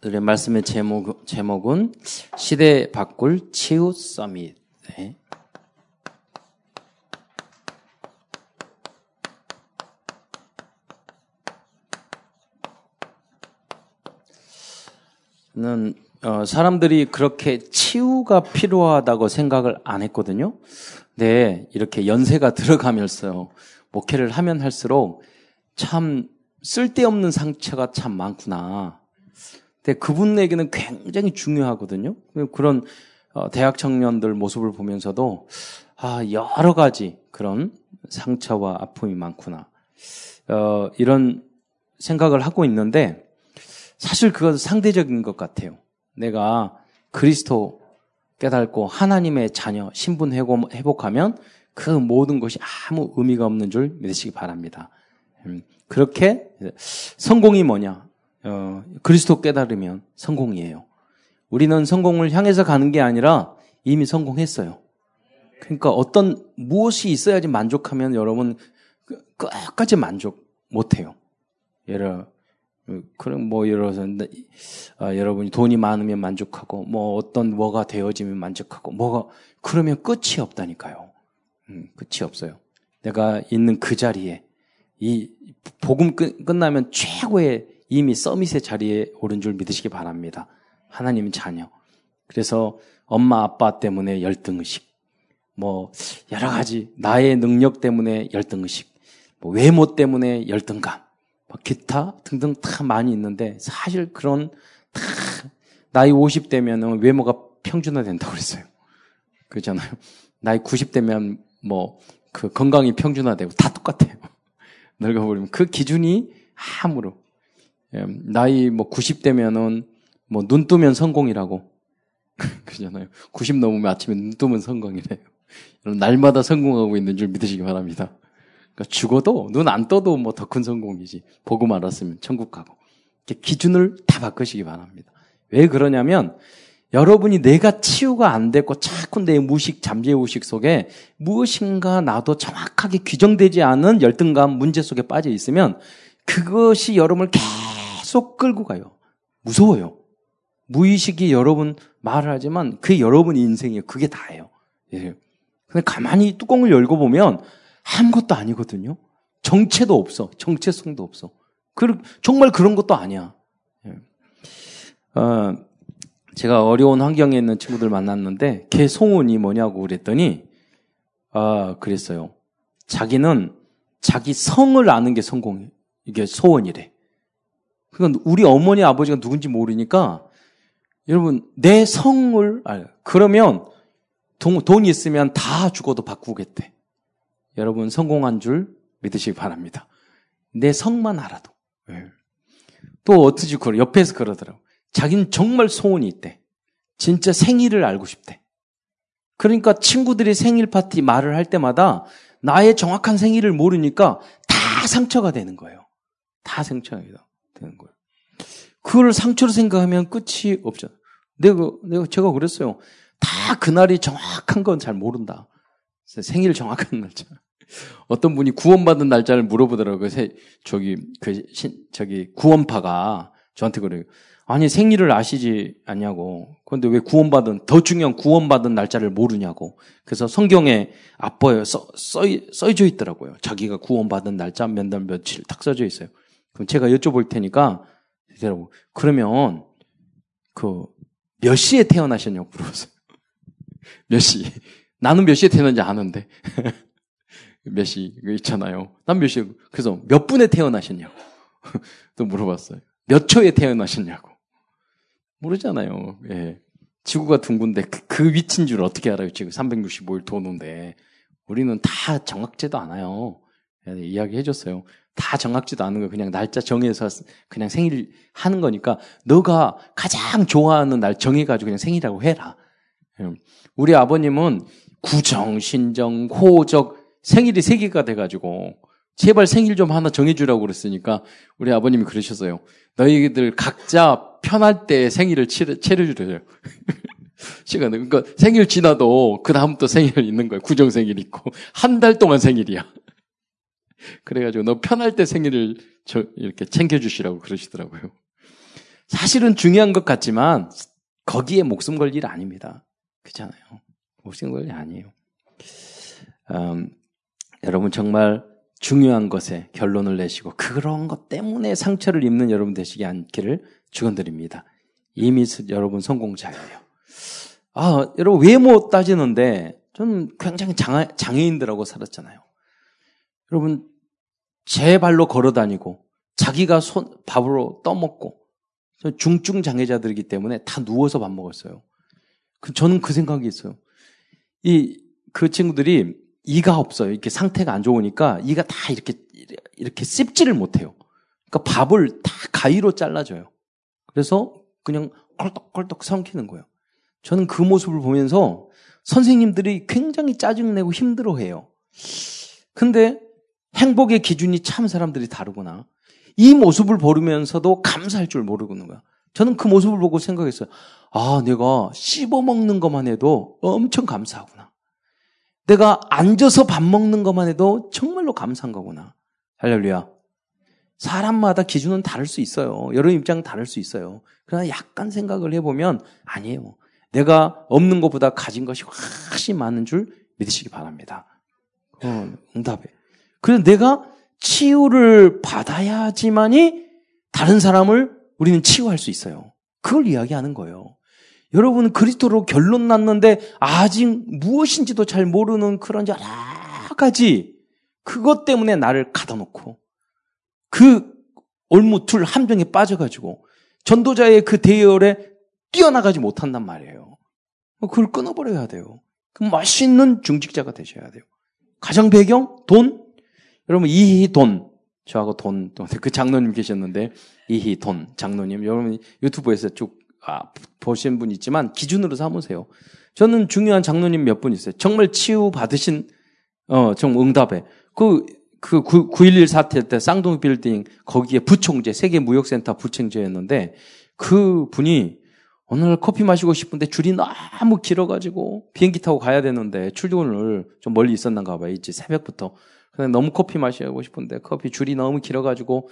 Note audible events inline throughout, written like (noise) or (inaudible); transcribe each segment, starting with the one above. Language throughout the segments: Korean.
오늘의 말씀의 제목, 제목은 시대 바꿀 치유 서밋. 네. 저는 어, 사람들이 그렇게 치유가 필요하다고 생각을 안 했거든요. 네, 이렇게 연세가 (laughs) 들어가면서 목회를 하면 할수록 참 쓸데없는 상처가 참 많구나. 근데 그분에게는 굉장히 중요하거든요. 그런 어, 대학 청년들 모습을 보면서도 아, 여러 가지 그런 상처와 아픔이 많구나. 어, 이런 생각을 하고 있는데 사실 그것은 상대적인 것 같아요. 내가 그리스도 깨닫고 하나님의 자녀 신분 회복하면 그 모든 것이 아무 의미가 없는 줄 믿으시기 바랍니다. 음, 그렇게 성공이 뭐냐? 어, 그리스도 깨달으면 성공이에요. 우리는 성공을 향해서 가는 게 아니라 이미 성공했어요. 그러니까 어떤 무엇이 있어야지 만족하면 여러분 그, 끝까지 만족 못해요. 예를 그럼 뭐 예를 들어서 아, 여러분이 돈이 많으면 만족하고 뭐 어떤 뭐가 되어지면 만족하고 뭐가 그러면 끝이 없다니까요. 음, 끝이 없어요. 내가 있는 그 자리에 이 복음 끝, 끝나면 최고의 이미 서밋의 자리에 오른 줄 믿으시기 바랍니다. 하나님 자녀. 그래서 엄마 아빠 때문에 열등 의식, 뭐 여러 가지 나의 능력 때문에 열등 의식, 뭐 외모 때문에 열등감, 뭐 기타 등등 다 많이 있는데 사실 그런 다 나이 50대면 외모가 평준화 된다고 그랬어요. 그렇잖아요. 나이 90대면 뭐 그 건강이 평준화되고 다 똑같아요. (laughs) 늙어버리면 그 기준이 예, 나이 뭐 90대면은 뭐 눈 뜨면 성공이라고 (laughs) 그잖아요. 90 넘으면 아침에 눈 뜨면 성공이래요. 날마다 성공하고 있는 줄 믿으시기 바랍니다. 그러니까 죽어도 눈 안 떠도 뭐 더 큰 성공이지. 보고 말았으면 천국 가고. 기준을 다 바꾸시기 바랍니다. 왜 그러냐면 여러분이 내가 치유가 안 됐고 자꾸 내 무식, 잠재의식 속에 무엇인가 나도 정확하게 규정되지 않은 열등감, 문제 속에 빠져 있으면 그것이 여러분을 계속 끌고 가요. 무서워요. 무의식이 여러분 말을 하지만 그게 여러분 인생이에요. 그게 다예요. 예. 근데 가만히 뚜껑을 열고 보면 아무것도 아니거든요. 정체도 없어. 정체성도 없어. 그, 정말 그런 것도 아니야. 예. 어, 제가 어려운 환경에 있는 친구들 만났는데 걔 소원이 뭐냐고 그랬더니 아 그랬어요. 자기는 자기 성을 아는 게 성공 이게 소원이래. 그러니까 우리 어머니 아버지가 누군지 모르니까 여러분 내 성을 알 그러면 돈, 돈이 있으면 다 죽어도 바꾸겠대. 여러분 성공한 줄 믿으시기 바랍니다. 내 성만 알아도. 네. 또 어떻게 그러 옆에서 그러더라고. 자기는 정말 소원이 있대. 진짜 생일을 알고 싶대. 그러니까 친구들이 생일 파티 말을 할 때마다 나의 정확한 생일을 모르니까 다 상처가 되는 거예요. 다 상처가 되는 거예요. 그걸 상처로 생각하면 끝이 없죠. 내가, 내가, 제가 그랬어요. 다 그날이 정확한 건 잘 모른다. 생일 정확한 날짜. 어떤 분이 구원받은 날짜를 물어보더라고요. 저기, 그, 신, 저기, 구원파가 저한테 그래요. 아니 생일을 아시지 않냐고. 그런데 왜 구원받은 더 중요한 구원받은 날짜를 모르냐고. 그래서 성경에 앞보에 써, 써, 써져 있더라고요. 자기가 구원받은 날짜 몇 날 며칠 딱 써져 있어요. 그럼 제가 여쭤볼 테니까 되더라고. 그러면 그 몇 시에 태어나셨냐고 물어봤어요. (laughs) 몇 시? 나는 몇 시에 태어난지 아는데. (laughs) 몇 시? 있잖아요. 난 몇 시에, 그래서 몇 분에 태어나셨냐고. (laughs) 또 물어봤어요. 몇 초에 태어나셨냐고. 모르잖아요. 예. 지구가 둥근데 그, 그 위치인 줄 어떻게 알아요? 지금 365일 도는데. 우리는 다 정확지도 않아요. 예, 이야기 해줬어요. 다 정확지도 않은 거 그냥 날짜 정해서 그냥 생일 하는 거니까 너가 가장 좋아하는 날 정해가지고 그냥 생일이라고 해라. 예. 우리 아버님은 구정, 신정, 호적 생일이 세 개가 돼가지고 제발 생일 좀 하나 정해주라고 그랬으니까 우리 아버님이 그러셨어요. 너희들 각자 편할 때 생일을 차려주래요. (laughs) 시간 그러니까 생일 지나도 그 다음 또 생일 있는 거예요. 구정 생일 있고 한 달 동안 생일이야. 그래가지고 너 편할 때 생일을 저 이렇게 챙겨주시라고 그러시더라고요. 사실은 중요한 것 같지만 거기에 목숨 걸 일 아닙니다. 그렇잖아요. 목숨 걸 일 아니에요. 음, 여러분 정말 중요한 것에 결론을 내시고 그런 것 때문에 상처를 입는 여러분 되시지 않기를 축원드립니다. 이미 여러분 성공자예요. 아, 여러분 외모 따지는데 저는 굉장히 장애, 장애인들하고 살았잖아요. 여러분 제 발로 걸어 다니고 자기가 손 밥으로 떠먹고 중증 장애자들이기 때문에 다 누워서 밥 먹었어요. 그, 저는 그 생각이 있어요. 이 그 친구들이 이가 없어요. 이렇게 상태가 안 좋으니까 이가 다 이렇게 이렇게 씹지를 못해요. 그러니까 밥을 다 가위로 잘라줘요. 그래서 그냥 껄떡껄떡 삼키는 거예요. 저는 그 모습을 보면서 선생님들이 굉장히 짜증내고 힘들어해요. 근데 행복의 기준이 참 사람들이 다르구나. 이 모습을 보면서도 감사할 줄 모르는 거야. 저는 그 모습을 보고 생각했어요. 아, 내가 씹어 먹는 것만 해도 엄청 감사하구나. 내가 앉아서 밥 먹는 것만 해도 정말로 감사한 거구나. 할렐루야. 사람마다 기준은 다를 수 있어요. 여러 입장은 다를 수 있어요. 그러나 약간 생각을 해보면 아니에요. 내가 없는 것보다 가진 것이 훨씬 많은 줄 믿으시기 바랍니다. 어, 응답해. 그래서 내가 치유를 받아야지만이 다른 사람을 우리는 치유할 수 있어요. 그걸 이야기하는 거예요. 여러분 그리스도로 결론 났는데 아직 무엇인지도 잘 모르는 그런 여러 가지 그것 때문에 나를 가둬놓고 그 올무툴 함정에 빠져가지고 전도자의 그 대열에 뛰어나가지 못한단 말이에요. 그걸 끊어버려야 돼요. 그 멋있는 중직자가 되셔야 돼요. 가정 배경 돈 여러분 이희 돈 저하고 돈 (laughs) 그 장로님 계셨는데 이희 돈 장로님 여러분 유튜브에서 쭉 아, 보신 분 있지만 기준으로 삼으세요. 저는 중요한 장로님 몇 분 있어요. 정말 치유 받으신 어, 좀 응답에 그, 그 9.11 사태 때 쌍둥이 빌딩 거기에 부총재, 세계 무역센터 부총재였는데 그 분이 오늘 커피 마시고 싶은데 줄이 너무 길어가지고 비행기 타고 가야 되는데 출근을 좀 멀리 있었는가 봐요. 있지 새벽부터. 근데 너무 커피 마시고 싶은데 커피 줄이 너무 길어가지고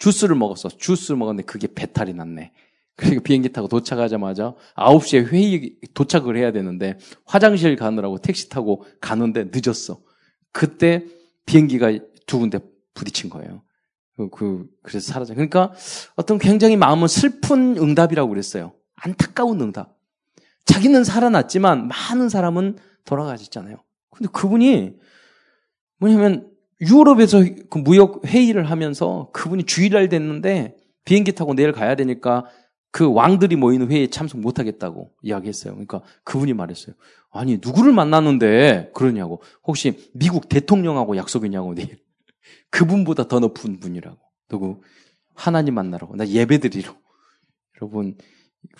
주스를 먹었어. 주스를 먹었는데 그게 배탈이 났네. 그리고 비행기 타고 도착하자마자 9시에 회의 도착을 해야 되는데 화장실 가느라고 택시 타고 가는데 늦었어. 그때 비행기가 두 군데 부딪힌 거예요. 그, 그 그래서 사라져. 그러니까 어떤 굉장히 마음은 슬픈 응답이라고 그랬어요. 안타까운 응답. 자기는 살아났지만 많은 사람은 돌아가셨잖아요. 근데 그분이 뭐냐면 유럽에서 그 무역 회의를 하면서 그분이 주일날 됐는데 비행기 타고 내일 가야 되니까 그 왕들이 모이는 회의에 참석 못 하겠다고 이야기했어요. 그러니까 그분이 말했어요. 아니 누구를 만났는데 그러냐고. 혹시 미국 대통령하고 약속이냐고. 네. (laughs) 그분보다 더 높은 분이라고. 누구? 하나님 만나라고. 나 예배드리러. 여러분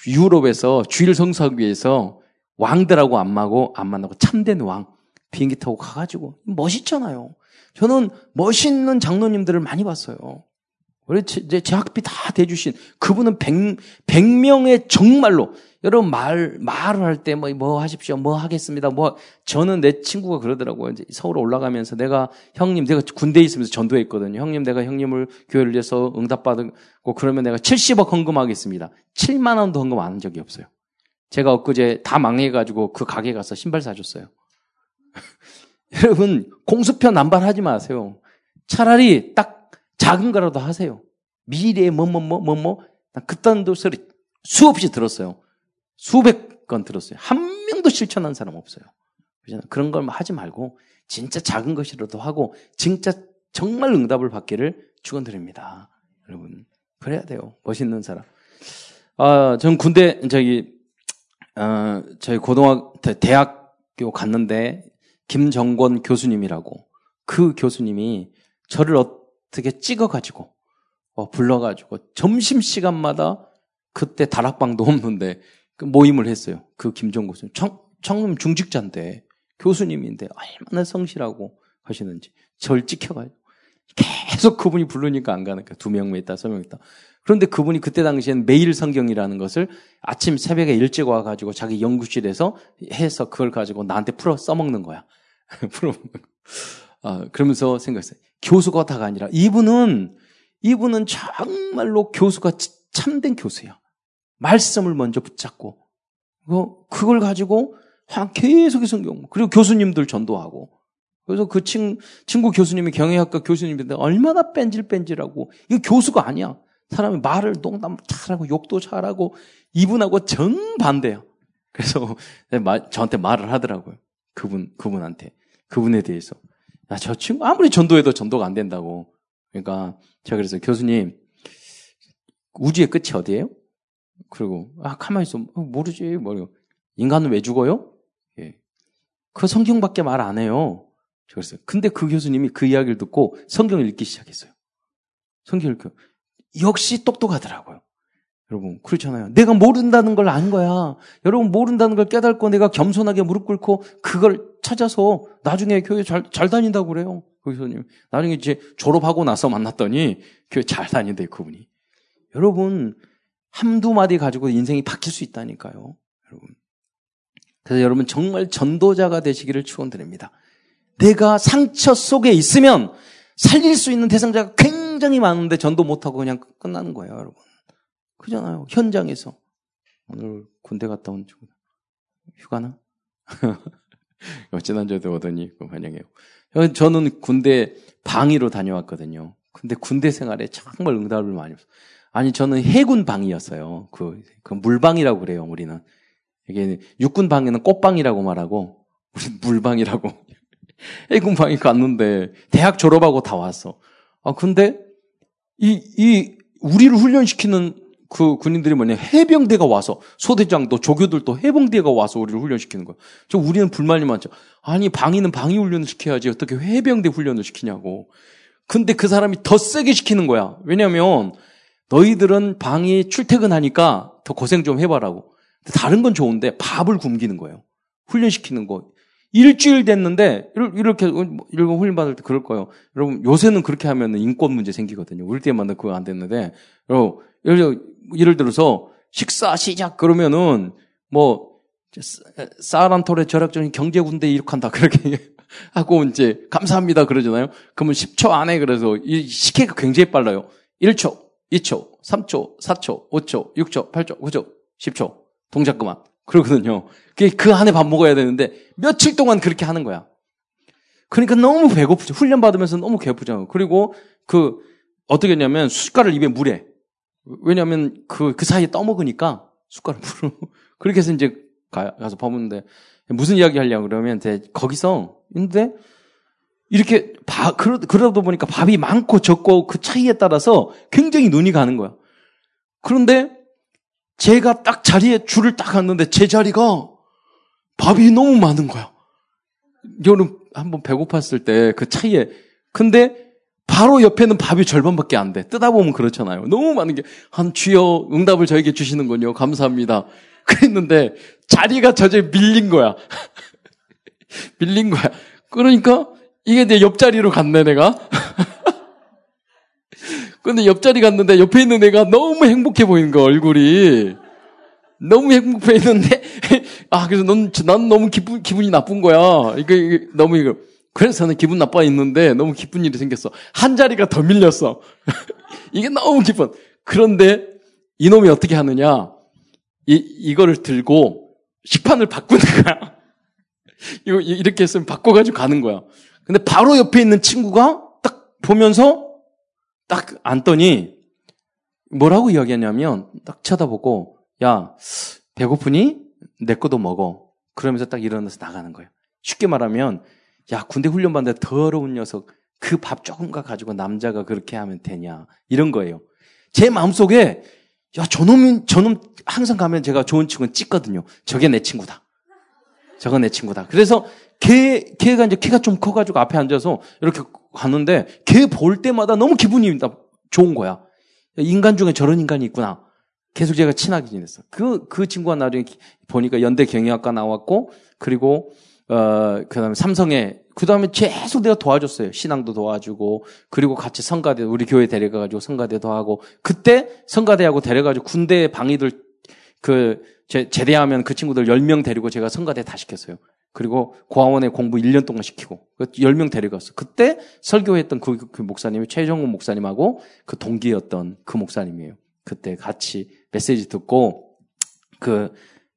유럽에서 주일 성사하기 위해서 왕들하고 안 마고 안 만나고 참된 왕 비행기 타고 가가지고 멋있잖아요. 저는 멋있는 장로님들을 많이 봤어요. 우리 제, 제 학비 다 대주신 그분은 백, 백명의 정말로 여러분 말 말을 할때 뭐뭐 뭐 하십시오 뭐 하겠습니다. 뭐 저는 내 친구가 그러더라고요. 이제 서울 올라가면서 내가 형님 내가 군대에 있으면서 전도했거든요. 형님 내가 형님을 교회를 위해서 응답받고 그러면 내가 70억 헌금하겠습니다. 7만 원도 헌금 안 한 적이 없어요. 제가 엊그제 다 망해가지고 그 가게 가서 신발 사줬어요 (laughs) 여러분 공수표 남발하지 마세요 차라리 딱 작은 거라도 하세요. 미래에 뭐, 뭐, 뭐, 뭐, 뭐. 그딴 소리 수없이 들었어요. 수백 건 들었어요. 한 명도 실천한 사람 없어요. 그런 걸 하지 말고, 진짜 작은 것이라도 하고, 진짜 정말 응답을 받기를 축원드립니다. 여러분. 그래야 돼요. 멋있는 사람. 아, 전 군대, 저기, 어, 저희 고등학교, 대학교 갔는데, 김정권 교수님이라고, 그 교수님이 저를 어떻게 찍어가지고 어, 불러가지고 점심 시간마다 그때 다락방도 없는데 그 모임을 했어요. 그 김종 교수님 청, 청음 중직자인데 교수님인데 얼마나 성실하고 하시는지 절 찍혀가지고 계속 그분이 부르니까 안 가니까 두 명 있다, 세 명 있다. 그런데 그분이 그때 당시엔 매일 성경이라는 것을 아침 새벽에 일찍 와가지고 자기 연구실에서 해서 그걸 가지고 나한테 풀어 써먹는 거야. (laughs) 풀어. 아, 그러면서 생각했어요. 교수가 다가 아니라 이분은 이분은 정말로 교수가 참된 교수야. 말씀을 먼저 붙잡고 그걸 가지고 계속해서 성경 그리고 교수님들 전도하고 그래서 그 친, 친구 교수님이 경영학과 교수님인데 얼마나 뺀질뺀질하고 이거 교수가 아니야. 사람이 말을 농담 잘하고 욕도 잘하고 이분하고 정반대야. 그래서 저한테 말을 하더라고요. 그분 그분한테 그분에 대해서 야, 저 친구 아무리 전도해도 전도가 안 된다고. 그러니까 제가 그래서 교수님 우주의 끝이 어디예요? 그리고 아 가만히 있어 어, 모르지 뭐 인간은 왜 죽어요? 예. 그 성경밖에 말 안 해요. 그랬어요. 근데 그 교수님이 그 이야기를 듣고 성경을 읽기 시작했어요. 성경을 읽고 역시 똑똑하더라고요. 여러분 그렇잖아요. 내가 모른다는 걸안 거야. 여러분 모른다는 걸 깨닫고 내가 겸손하게 무릎 꿇고 그걸 찾아서 나중에 교회 잘, 잘 다닌다고 그래요. 그 교수님. 나중에 이제 졸업하고 나서 만났더니 교회 잘 다닌대요, 그분이. 여러분 한두 마디 가지고 인생이 바뀔 수 있다니까요. 여러분. 그래서 여러분 정말 전도자가 되시기를 축원드립니다. 내가 상처 속에 있으면 살릴 수 있는 대상자가 굉장히 많은데 전도 못하고 그냥 끝나는 거예요, 여러분. 그잖아요. 현장에서. 오늘 군대 갔다 온 친구. 휴가나? (laughs) 지난주에도 오더니 그 환영해요. 저는 군대 방위로 다녀왔거든요. 근데 군대 생활에 정말 응답을 많이 했어요. 아니, 저는 해군 방이었어요. 그, 그 물방이라고 그래요, 우리는. 이게 육군 방에는 꽃방이라고 말하고, 우리 물방이라고. (laughs) 해군방에 갔는데 대학 졸업하고 다 왔어. 아 근데 이 이 우리를 훈련시키는 그 군인들이 뭐냐 해병대가 와서 소대장도 조교들도 해병대가 와서 우리를 훈련시키는 거야. 저 우리는 불만이 많죠. 아니 방위는 방위 훈련을 시켜야지 어떻게 해병대 훈련을 시키냐고. 근데 그 사람이 더 세게 시키는 거야. 왜냐면 너희들은 방위 출퇴근하니까 더 고생 좀 해봐라고. 다른 건 좋은데 밥을 굶기는 거예요. 훈련시키는 거. 일주일 됐는데 이렇게 이렇게 훈련 받을 때 그럴 거예요. 여러분 요새는 그렇게 하면 인권 문제 생기거든요. 우리 때만 그거 안 됐는데 여러분 예를, 들어서 식사 시작 그러면은 뭐 사란톨의 절약적인 경제군대 이렇게 한다 (laughs) 그렇게 하고 이제 감사합니다 그러잖아요. 그러면 10초 안에 그래서 이 시계가 굉장히 빨라요. 1초, 2초, 3초, 4초, 5초, 6초, 8초, 9초, 10초 동작 그만. 그러거든요. 그 안에 밥 먹어야 되는데 며칠 동안 그렇게 하는 거야. 그러니까 너무 배고프죠. 훈련 받으면서 너무 배고프죠. 그리고 그 어떻게 했냐면 숟가락을 입에 물에 왜냐하면 그, 그 사이에 떠먹으니까 숟가락 물을 (laughs) 그렇게 해서 이제 가, 가서 밥 먹는데 무슨 이야기 하려고 그러면 이제 거기서 근데 이렇게 바, 그러, 그러다 보니까 밥이 많고 적고 그 차이에 따라서 굉장히 눈이 가는 거야. 그런데 제가 딱 자리에 줄을 딱 갔는데 제 자리가 밥이 너무 많은 거야. 저는 한번 배고팠을 때 그 차이에 근데 바로 옆에는 밥이 절반밖에 안 돼. 뜯다 보면 그렇잖아요. 너무 많은 게 한 주여 응답을 저에게 주시는군요. 감사합니다. (laughs) 그랬는데 자리가 저제 밀린 거야. (laughs) 밀린 거야. 그러니까 이게 내 옆자리로 갔네 내가. 근데 옆자리 갔는데 옆에 있는 애가 너무 행복해 보이는 거 얼굴이. 너무 행복해 있는데, (laughs) 아, 그래서 넌, 난 너무 기분, 기분이 나쁜 거야. 이거, 이거 너무 이거. 그래서 저는 기분 나빠 있는데 너무 기쁜 일이 생겼어. 한 자리가 더 밀렸어. (laughs) 이게 너무 기쁜. 그런데 이놈이 어떻게 하느냐. 이, 이거를 들고 식판을 바꾸는 거야. (laughs) 이거, 이렇게 했으면 바꿔가지고 가는 거야. 근데 바로 옆에 있는 친구가 딱 보면서 딱 앉더니 뭐라고 이야기하냐면 딱 쳐다보고 야, 배고프니? 내 거도 먹어. 그러면서 딱 일어나서 나가는 거예요. 쉽게 말하면, 야, 군대 훈련 받는데 더러운 녀석, 그 밥 조금가 가지고 남자가 그렇게 하면 되냐. 이런 거예요. 제 마음속에, 야, 저놈이, 저놈 항상 가면 제가 좋은 친구는 찍거든요. 저게 내 친구다. 저거 내 친구다. 그래서 걔, 걔가 이제 키가 좀 커가지고 앞에 앉아서 이렇게 갔는데 걔 볼 때마다 너무 기분이 좋은 거야. 인간 중에 저런 인간이 있구나. 계속 제가 친하게 지냈어. 그, 그 친구가 나중에 보니까 연대 경영학과 나왔고, 그리고, 어, 그 다음에 삼성에, 그 다음에 계속 내가 도와줬어요. 신앙도 도와주고, 그리고 같이 성가대, 우리 교회 데려가가지고 성가대도 하고, 그때 성가대하고 데려가지고 군대 방위들, 그, 제, 제대하면 그 친구들 10명 데리고 제가 성가대 다 시켰어요. 그리고 고아원에 공부 1년 동안 시키고, 10명 그 데려갔어. 그때 설교했던 그, 그 목사님이 최정훈 목사님하고 그 동기였던 그 목사님이에요. 그때 같이 메시지 듣고 그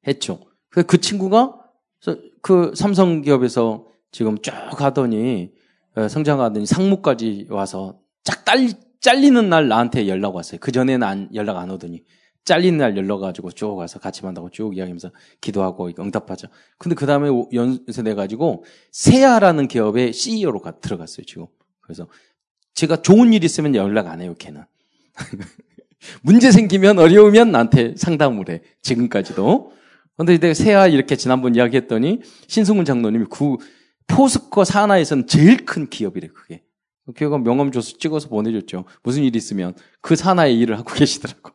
했죠. 그, 그 친구가 그 삼성 기업에서 지금 쭉 가더니 어, 성장하더니 상무까지 와서 쫙 딸리, 잘리는 날 나한테 연락 왔어요. 그 전에는 안, 연락 안 오더니 잘리는 날 연락 가지고 쭉 와서 같이 만나고 쭉 이야기하면서 기도하고 응답하자. 근데 그 다음에 연세돼 가지고 세아라는 기업의 CEO로 가, 들어갔어요 지금. 그래서 제가 좋은 일 있으면 연락 안 해요 걔는. (laughs) 문제 생기면 어려우면 나한테 상담을 해. 지금까지도. 근데 내가 세아 이렇게 지난번 이야기했더니 신승훈 장로님이 그 포스코 산하에서는 제일 큰 기업이래 그게. 걔가 명함 줘서 찍어서 보내줬죠. 무슨 일 있으면 그 산하의 일을 하고 (laughs) 계시더라고.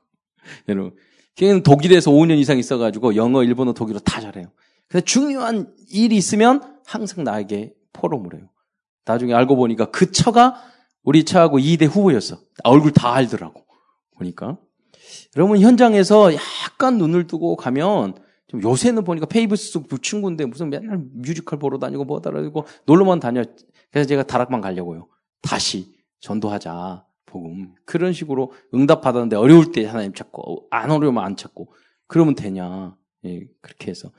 (laughs) 여러분. 걔는 독일에서 5년 이상 있어가지고 영어, 일본어, 독일어 다 잘해요. 그래서 중요한 일이 있으면 항상 나에게 포럼을 해요. 나중에 알고 보니까 그 처가 우리 처하고 2대 후보였어. 얼굴 다 알더라고. 보니까. 여러분 현장에서 약간 눈을 뜨고 가면 좀 요새는 보니까 페이브스 그 친구인데 무슨 맨날 뮤지컬 보러 다니고 뭐다 그러고 놀러만 다녀. 그래서 제가 다락방 가려고요. 다시 전도하자. 복음. 그런 식으로 응답받았는데 어려울 때 하나님 찾고 안 어려우면 안 찾고 그러면 되냐. 예, 그렇게 해서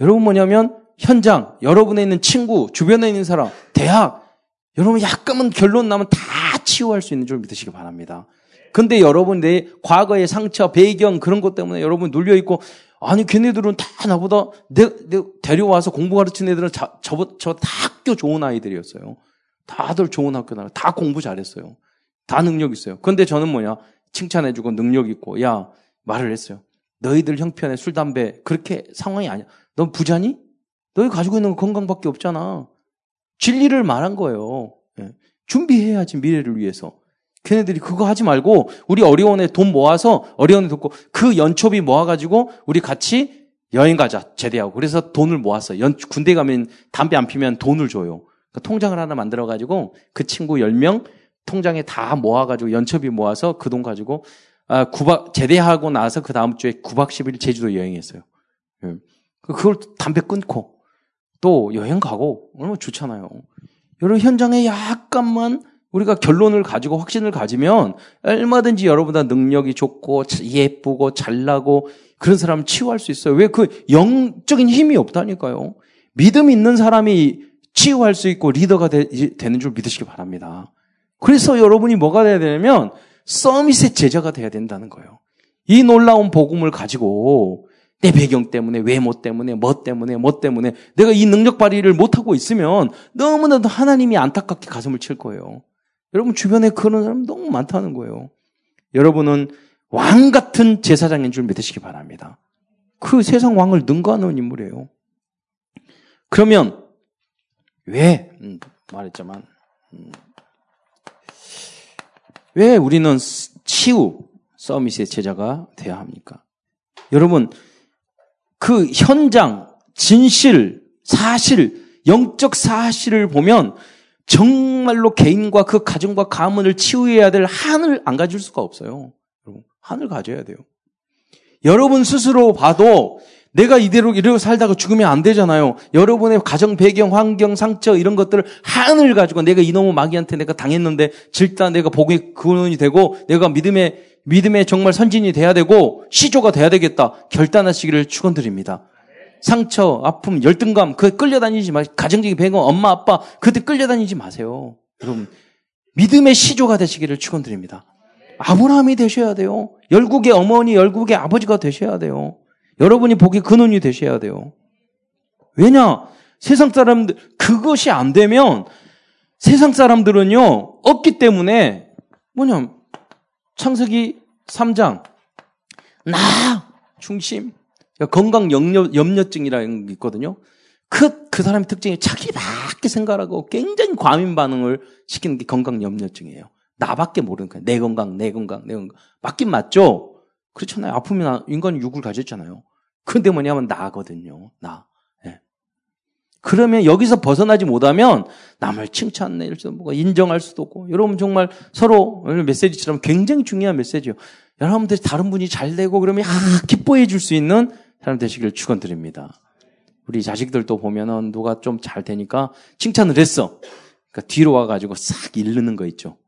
여러분 뭐냐면 현장, 여러분에 있는 친구, 주변에 있는 사람, 대학 여러분 약간은 결론 나면 다 치유할 수 있는 줄 믿으시기 바랍니다. 근데 여러분 내 과거의 상처, 배경 그런 것 때문에 여러분 눌려 있고 아니 걔네들은 다 나보다 내, 내 데려와서 공부 가르친 애들은 저저 다 학교 좋은 아이들이었어요. 다들 좋은 학교 나와 다 공부 잘했어요. 다 능력 있어요. 근데 저는 뭐냐 칭찬해주고 능력 있고 야 말을 했어요. 너희들 형편에 술 담배 그렇게 상황이 아니야. 너 부자니? 너희 가지고 있는 건 건강밖에 없잖아. 진리를 말한 거예요. 예. 준비해야지 미래를 위해서. 걔네들이 그거 하지 말고 우리 어려운에 돈 모아서 어려운에 돕고 그 연초비 모아가지고 우리 같이 여행 가자 제대하고 그래서 돈을 모았어요. 연, 군대 가면 담배 안 피면 돈을 줘요. 그러니까 통장을 하나 만들어가지고 그 친구 10명 통장에 다 모아가지고 연초비 모아서 그 돈 가지고 아, 9박 제대하고 나서 그 다음 주에 9박 10일 제주도 여행했어요. 예. 그걸 담배 끊고 또 여행 가고 얼마나 좋잖아요. 여러분 현장에 약간만 우리가 결론을 가지고 확신을 가지면 얼마든지 여러분보다 능력이 좋고 예쁘고 잘나고 그런 사람 치유할 수 있어요. 왜 그 영적인 힘이 없다니까요. 믿음 있는 사람이 치유할 수 있고 리더가 되, 는줄 믿으시기 바랍니다. 그래서 여러분이 뭐가 돼야 되냐면 서밋의 제자가 돼야 된다는 거예요. 이 놀라운 복음을 가지고 내 배경 때문에, 외모 때문에, 뭐 때문에, 뭐 때문에 내가 이 능력 발휘를 못하고 있으면 너무나도 하나님이 안타깝게 가슴을 칠 거예요. 여러분 주변에 그런 사람 너무 많다는 거예요. 여러분은 왕 같은 제사장인 줄 믿으시기 바랍니다. 그 세상 왕을 능가하는 인물이에요. 그러면 왜 음, 말했지만 음, 왜 우리는 치유 서밋의 제자가 되어야 합니까? 여러분 그 현장 진실 사실 영적 사실을 보면 정말로 개인과 그 가정과 가문을 치유해야 될 한을 안 가질 수가 없어요. 한을 가져야 돼요. 여러분 스스로 봐도 내가 이대로 이러고 살다가 죽으면 안 되잖아요. 여러분의 가정 배경, 환경, 상처 이런 것들을 한을 가지고 내가 이놈의 마귀한테 내가 당했는데 질다 내가 복의 근원이 되고 내가 믿음의 믿음의 정말 선진이 돼야 되고 시조가 돼야 되겠다. 결단하시기를 축원드립니다. 상처, 아픔, 열등감, 그 끌려다니지 마. 가정적인 배경, 엄마, 아빠, 그때 끌려다니지 마세요. 여러분, 믿음의 시조가 되시기를 축원드립니다. 아브라함이 되셔야 돼요. 열국의 어머니, 열국의 아버지가 되셔야 돼요. 여러분이 복의 근원이 되셔야 돼요. 왜냐? 세상 사람들, 그것이 안 되면 세상 사람들은요, 없기 때문에 뭐냐, 창세기 3장, 나, 중심, 그러니까 건강 염려, 염려증이라는 게 있거든요. 그, 그 사람의 특징이 자기밖에 생각하고 굉장히 과민 반응을 시키는 게 건강 염려증이에요. 나밖에 모르는 거예요. 내 건강, 내 건강, 내 건강. 맞긴 맞죠? 그렇잖아요. 아프면 인간이 육을 가졌잖아요. 근데 뭐냐면 나거든요. 나. 예. 그러면 여기서 벗어나지 못하면 남을 칭찬할 수도 없고 인정할 수도 없고 여러분 정말 서로 메시지처럼 굉장히 중요한 메시지요. 여러분들이 다른 분이 잘 되고 그러면 아, 기뻐해 줄 수 있는 사람 되시기를 축원드립니다. 우리 자식들도 보면은 누가 좀 잘 되니까 칭찬을 했어. 그러니까 뒤로 와가지고 싹 잃는 거 있죠.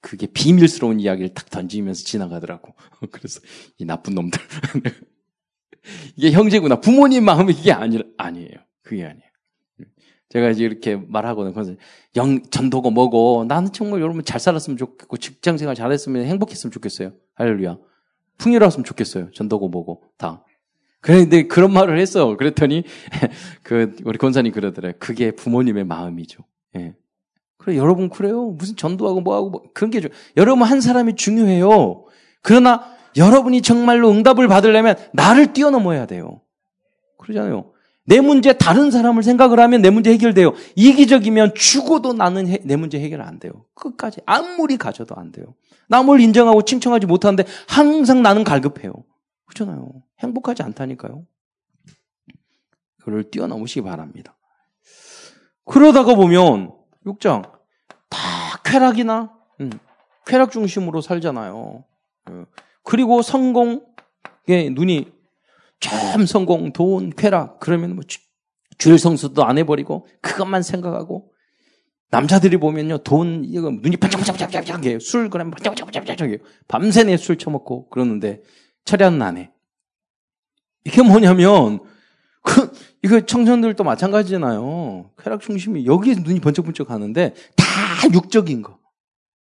그게 비밀스러운 이야기를 탁 던지면서 지나가더라고. (laughs) 그래서 이 나쁜 놈들. (laughs) 이게 형제구나. 부모님 마음이 이게 아니, 아니에요. 그게 아니에요. 제가 이제 이렇게 말하거든요. 그래서 영, 전도고 뭐고, 나는 정말 여러분 잘 살았으면 좋겠고, 직장 생활 잘했으면 행복했으면 좋겠어요. 할렐루야. 풍요로웠으면 좋겠어요. 전도고 뭐고, 다. 그런데 그런 말을 했어. 그랬더니, (laughs) 그, 우리 권사님 그러더래. 그게 부모님의 마음이죠. 예. 그래, 여러분 그래요. 무슨 전도하고 뭐하고, 뭐, 그런 게, 중, 여러분 한 사람이 중요해요. 그러나, 여러분이 정말로 응답을 받으려면 나를 뛰어넘어야 돼요. 그러잖아요. 내 문제 다른 사람을 생각을 하면 내 문제 해결돼요. 이기적이면 죽어도 나는 해, 내 문제 해결 안 돼요. 끝까지 아무리 가져도 안 돼요. 남을 인정하고 칭찬하지 못하는데 항상 나는 갈급해요. 그렇잖아요. 행복하지 않다니까요. 그를 뛰어넘으시기 바랍니다. 그러다가 보면 6장 다 쾌락이나 음, 쾌락 중심으로 살잖아요. 어, 그리고 성공에 눈이 참 성공, 돈, 쾌락 그러면 뭐 주일 성수도 안 해버리고 그것만 생각하고 남자들이 보면요 돈 이거 눈이 반짝반짝반짝반짝해요. 술 그러면 반짝반짝반짝해요. 밤새 내 술 처먹고 그러는데 철야는 안 해. 이게 뭐냐면 그 이거 청년들도 마찬가지잖아요. 쾌락 중심이 여기에 눈이 번쩍번쩍 하는데 다 육적인 거,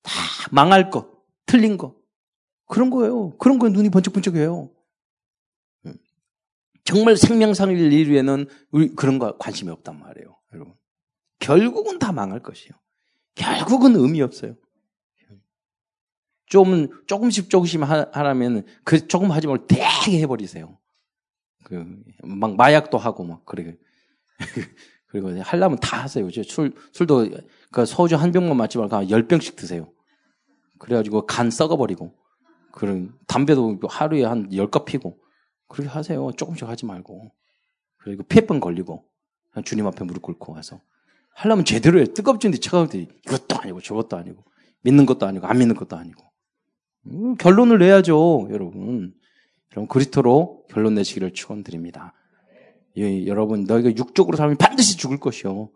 다 망할 것, 틀린 거 그런 거예요. 그런 거에 눈이 번쩍번쩍해요. 정말 생명상을 일 위에는 그런 거 관심이 없단 말이에요. 여러분. 결국은 다 망할 것이에요. 결국은 의미 없어요. 좀, 조금씩 조금씩 하라면 그 조금 하지 말고 되게 해버리세요. 그, 막 마약도 하고 막, 그래. (laughs) 그리고 하려면 다 하세요. 술, 술도, 그 소주 한 병만 맞지 말고 열 병씩 드세요. 그래가지고 간 썩어버리고. 그런, 담배도 하루에 한열컵 피고. 그렇게 하세요. 조금씩 하지 말고. 그리고 피해병 걸리고. 주님 앞에 무릎 꿇고 와서. 하려면 제대로 해. 뜨겁지는데 차가운데 이것도 아니고 저것도 아니고. 믿는 것도 아니고 안 믿는 것도 아니고. 음, 결론을 내야죠, 여러분. 여러분 그리스도로 결론 내시기를 축원드립니다. 예, 여러분 너희가 육적으로 살면 반드시 죽을 것이요.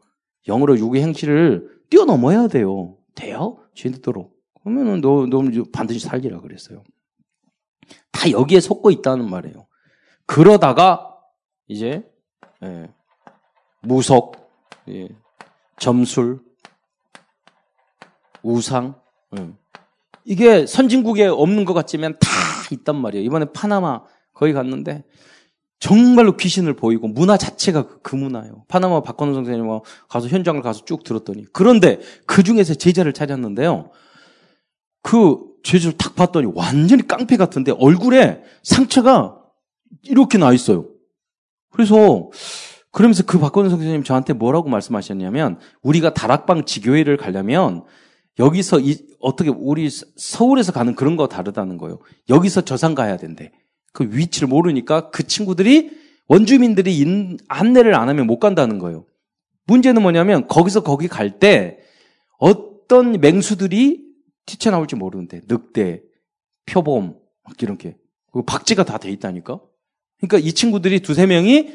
영으로 육의 행실을 뛰어넘어야 돼요. 돼요? 제대로. 그러면은 너, 너 반드시 살리라 그랬어요. 다 여기에 속고 있다는 말이에요. 그러다가 이제 예, 무속, 예, 점술, 우상 예. 이게 선진국에 없는 것 같지만 다 있단 말이에요. 이번에 파나마 거기 갔는데 정말로 귀신을 보이고 문화 자체가 그, 그 문화예요. 파나마 박건우 선생님과 가서 현장을 가서 쭉 들었더니 그런데 그 중에서 제자를 찾았는데요. 그 제자를 딱 봤더니 완전히 깡패 같은데 얼굴에 상처가 이렇게 나 있어요. 그래서 그러면서 그 박건우 선생님 저한테 뭐라고 말씀하셨냐면 우리가 다락방 지교회를 가려면 여기서 이, 어떻게 우리 서울에서 가는 그런 거 다르다는 거예요. 여기서 저산 가야 된대. 그 위치를 모르니까 그 친구들이 원주민들이 인, 안내를 안 하면 못 간다는 거예요. 문제는 뭐냐면 거기서 거기 갈 때 어떤 맹수들이 튀쳐나올지 모르는데 늑대, 표범 이런 게 박제가 다 돼 있다니까. 그러니까 이 친구들이 두세 명이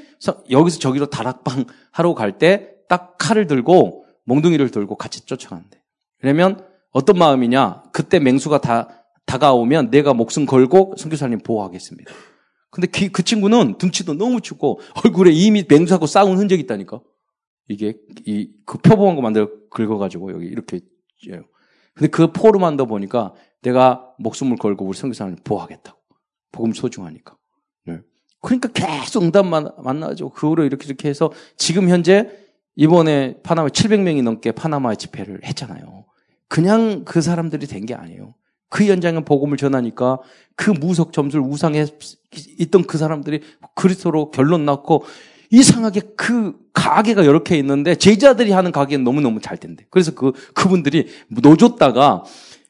여기서 저기로 다락방 (laughs) 하러 갈 때 딱 칼을 들고 몽둥이를 들고 같이 쫓아가는데. 그러면 어떤 마음이냐? 그때 맹수가 다 다가오면 내가 목숨 걸고 선교사님 보호하겠습니다. 근데 그, 그 친구는 등치도 너무 춥고 얼굴에 이미 맹수하고 싸운 흔적이 있다니까. 이게 이 그 표범한 거 만들어 긁어가지고 여기 이렇게 근데 그더 보니까 내가 목숨을 걸고 우리 선교사님 보호하겠다고. 복음 소중하니까. 그러니까 계속 응답만 만나죠. 그 후로 이렇게 이렇게 해서 지금 현재 이번에 파나마 700명이 넘게 파나마 집회를 했잖아요. 그냥 그 사람들이 된 게 아니에요. 그 현장에 복음을 전하니까 그 무석 점술 우상에 있던 그 사람들이 그리스도로 결론 났고 이상하게 그 가게가 이렇게 있는데 제자들이 하는 가게는 너무너무 잘 된대. 그래서 그 그분들이 노줬다가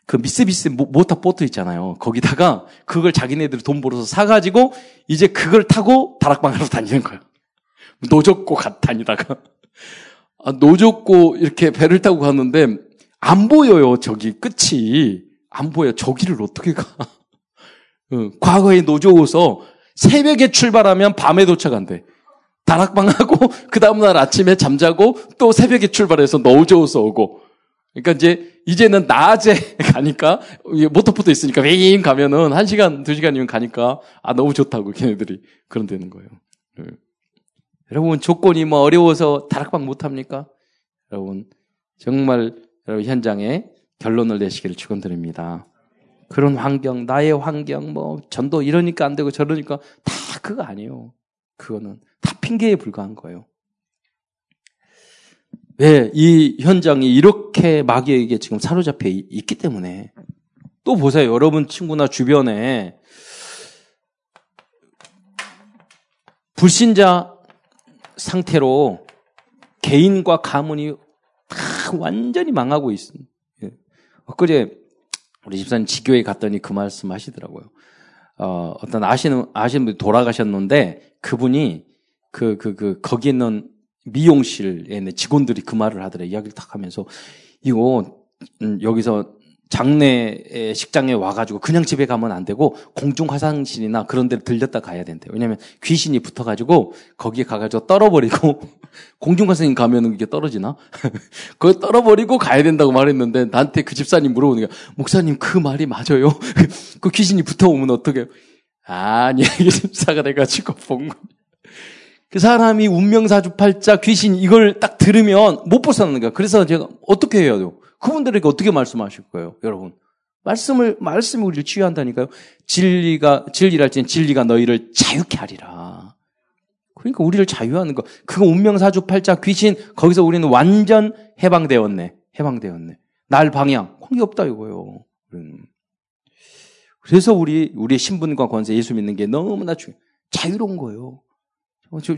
그 미쓰비스 모터 보트 있잖아요. 거기다가 그걸 자기네들이 돈 벌어서 사가지고 이제 그걸 타고 다락방으로 (laughs) 다니는 거예요. 노젓고 가, 다니다가. 아, 노젓고 이렇게 배를 타고 가는데 안 보여요. 저기 끝이. 안 보여. 저기를 어떻게 가. 어, 과거에 노조어서 새벽에 출발하면 밤에 도착한대. 다락방하고 (laughs) 그 다음날 아침에 잠자고 또 새벽에 출발해서 노조어서 오고 그러니까 이제 이제는 낮에 (laughs) 가니까 모터포도 있으니까 윙 가면은 한 시간 두 시간이면 가니까 아 너무 좋다고 걔네들이 그런 되는 거예요. 네. 여러분 조건이 뭐 어려워서 다락방 못 합니까? 여러분 정말 여러분 현장에 결론을 내시기를 축원드립니다. 그런 환경, 나의 환경, 뭐 전도 이러니까 안 되고 저러니까 다 그거 아니에요. 그거는 다 핑계에 불과한 거예요. 왜? 이 현장이 이렇게 마귀에게 지금 사로잡혀 있기 때문에. 또 보세요. 여러분 친구나 주변에 불신자 상태로 개인과 가문이 다 완전히 망하고 있습니다. 예. 엊그제 우리 집사님 지교에 갔더니 그 말씀 하시더라고요. 어, 어떤 아시는, 아시는 분이 돌아가셨는데 그분이 그, 그, 그, 거기 있는 미용실에 있는 직원들이 그 말을 하더래. 이야기를 탁 하면서 이거, 음, 여기서 장례 식장에 와가지고 그냥 집에 가면 안 되고 공중 화장실이나 그런 데를 들렸다 가야 된대요. 왜냐면 귀신이 붙어가지고 거기에 가가지고 떨어버리고 (laughs) 공중 화장실 가면은 이게 떨어지나? (laughs) 그거 떨어버리고 가야 된다고 말했는데 나한테 그 집사님 물어보는 게 목사님 그 말이 맞아요? (laughs) 그 귀신이 붙어오면 어떡해요? 아니 이게 집사가 돼가지고 본 거. 그 사람이 운명사주팔자 귀신 이걸 딱 들으면 못 벗어나는 거야. 그래서 제가 어떻게 해야 돼요? 그분들에게 어떻게 말씀하실 거예요, 여러분? 말씀을, 말씀이 우리를 치유한다니까요. 진리가, 진리랄지는 진리가 너희를 자유케 하리라. 그러니까 우리를 자유하는 거. 그거 운명사주팔자 귀신, 거기서 우리는 완전 해방되었네. 해방되었네. 날 방향. 관계 없다 이거요. 음. 그래서 우리, 우리의 신분과 권세 예수 믿는 게 너무나 중요 자유로운 거예요.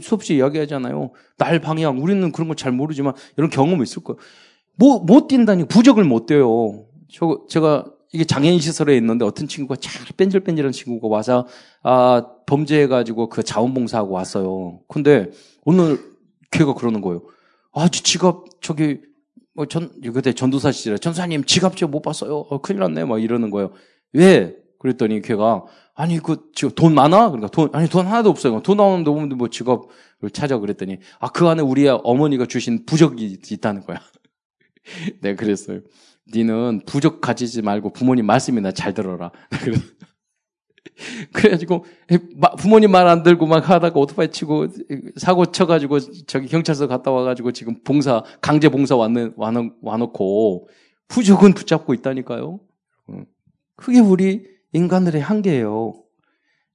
수없이 이야기하잖아요. 날 방향. 우리는 그런 거잘 모르지만 이런 경험이 있을 거예요. 뭐, 못 뛴다니 부적을 못 떼요. 저, 제가 이게 장애인 시설에 있는데 어떤 친구가 잘 뺀질뺀질한 친구가 와서, 아, 범죄해가지고 그 자원봉사하고 왔어요. 근데 오늘 걔가 그러는 거예요. 아, 저 지갑, 저기, 뭐 전, 그때 전도사 시절에 전사님 지갑 제가 못 봤어요. 어, 큰일 났네. 막 이러는 거예요. 왜? 그랬더니 걔가, 아니, 그, 지금 돈 많아? 그러니까 돈, 아니, 돈 하나도 없어요. 돈 나오는데 오는데 뭐 지갑을 찾아 그랬더니, 아, 그 안에 우리 어머니가 주신 부적이 있다는 거야. (laughs) 네, 그랬어요. 니는 부족 가지지 말고 부모님 말씀이나 잘 들어라. (laughs) 그래가지고 부모님 말 안 들고 막 하다가 오토바이 치고 사고 쳐가지고 저기 경찰서 갔다 와가지고 지금 봉사 강제 봉사 왔는 와놓고 부족은 붙잡고 있다니까요. 그게 우리 인간들의 한계예요.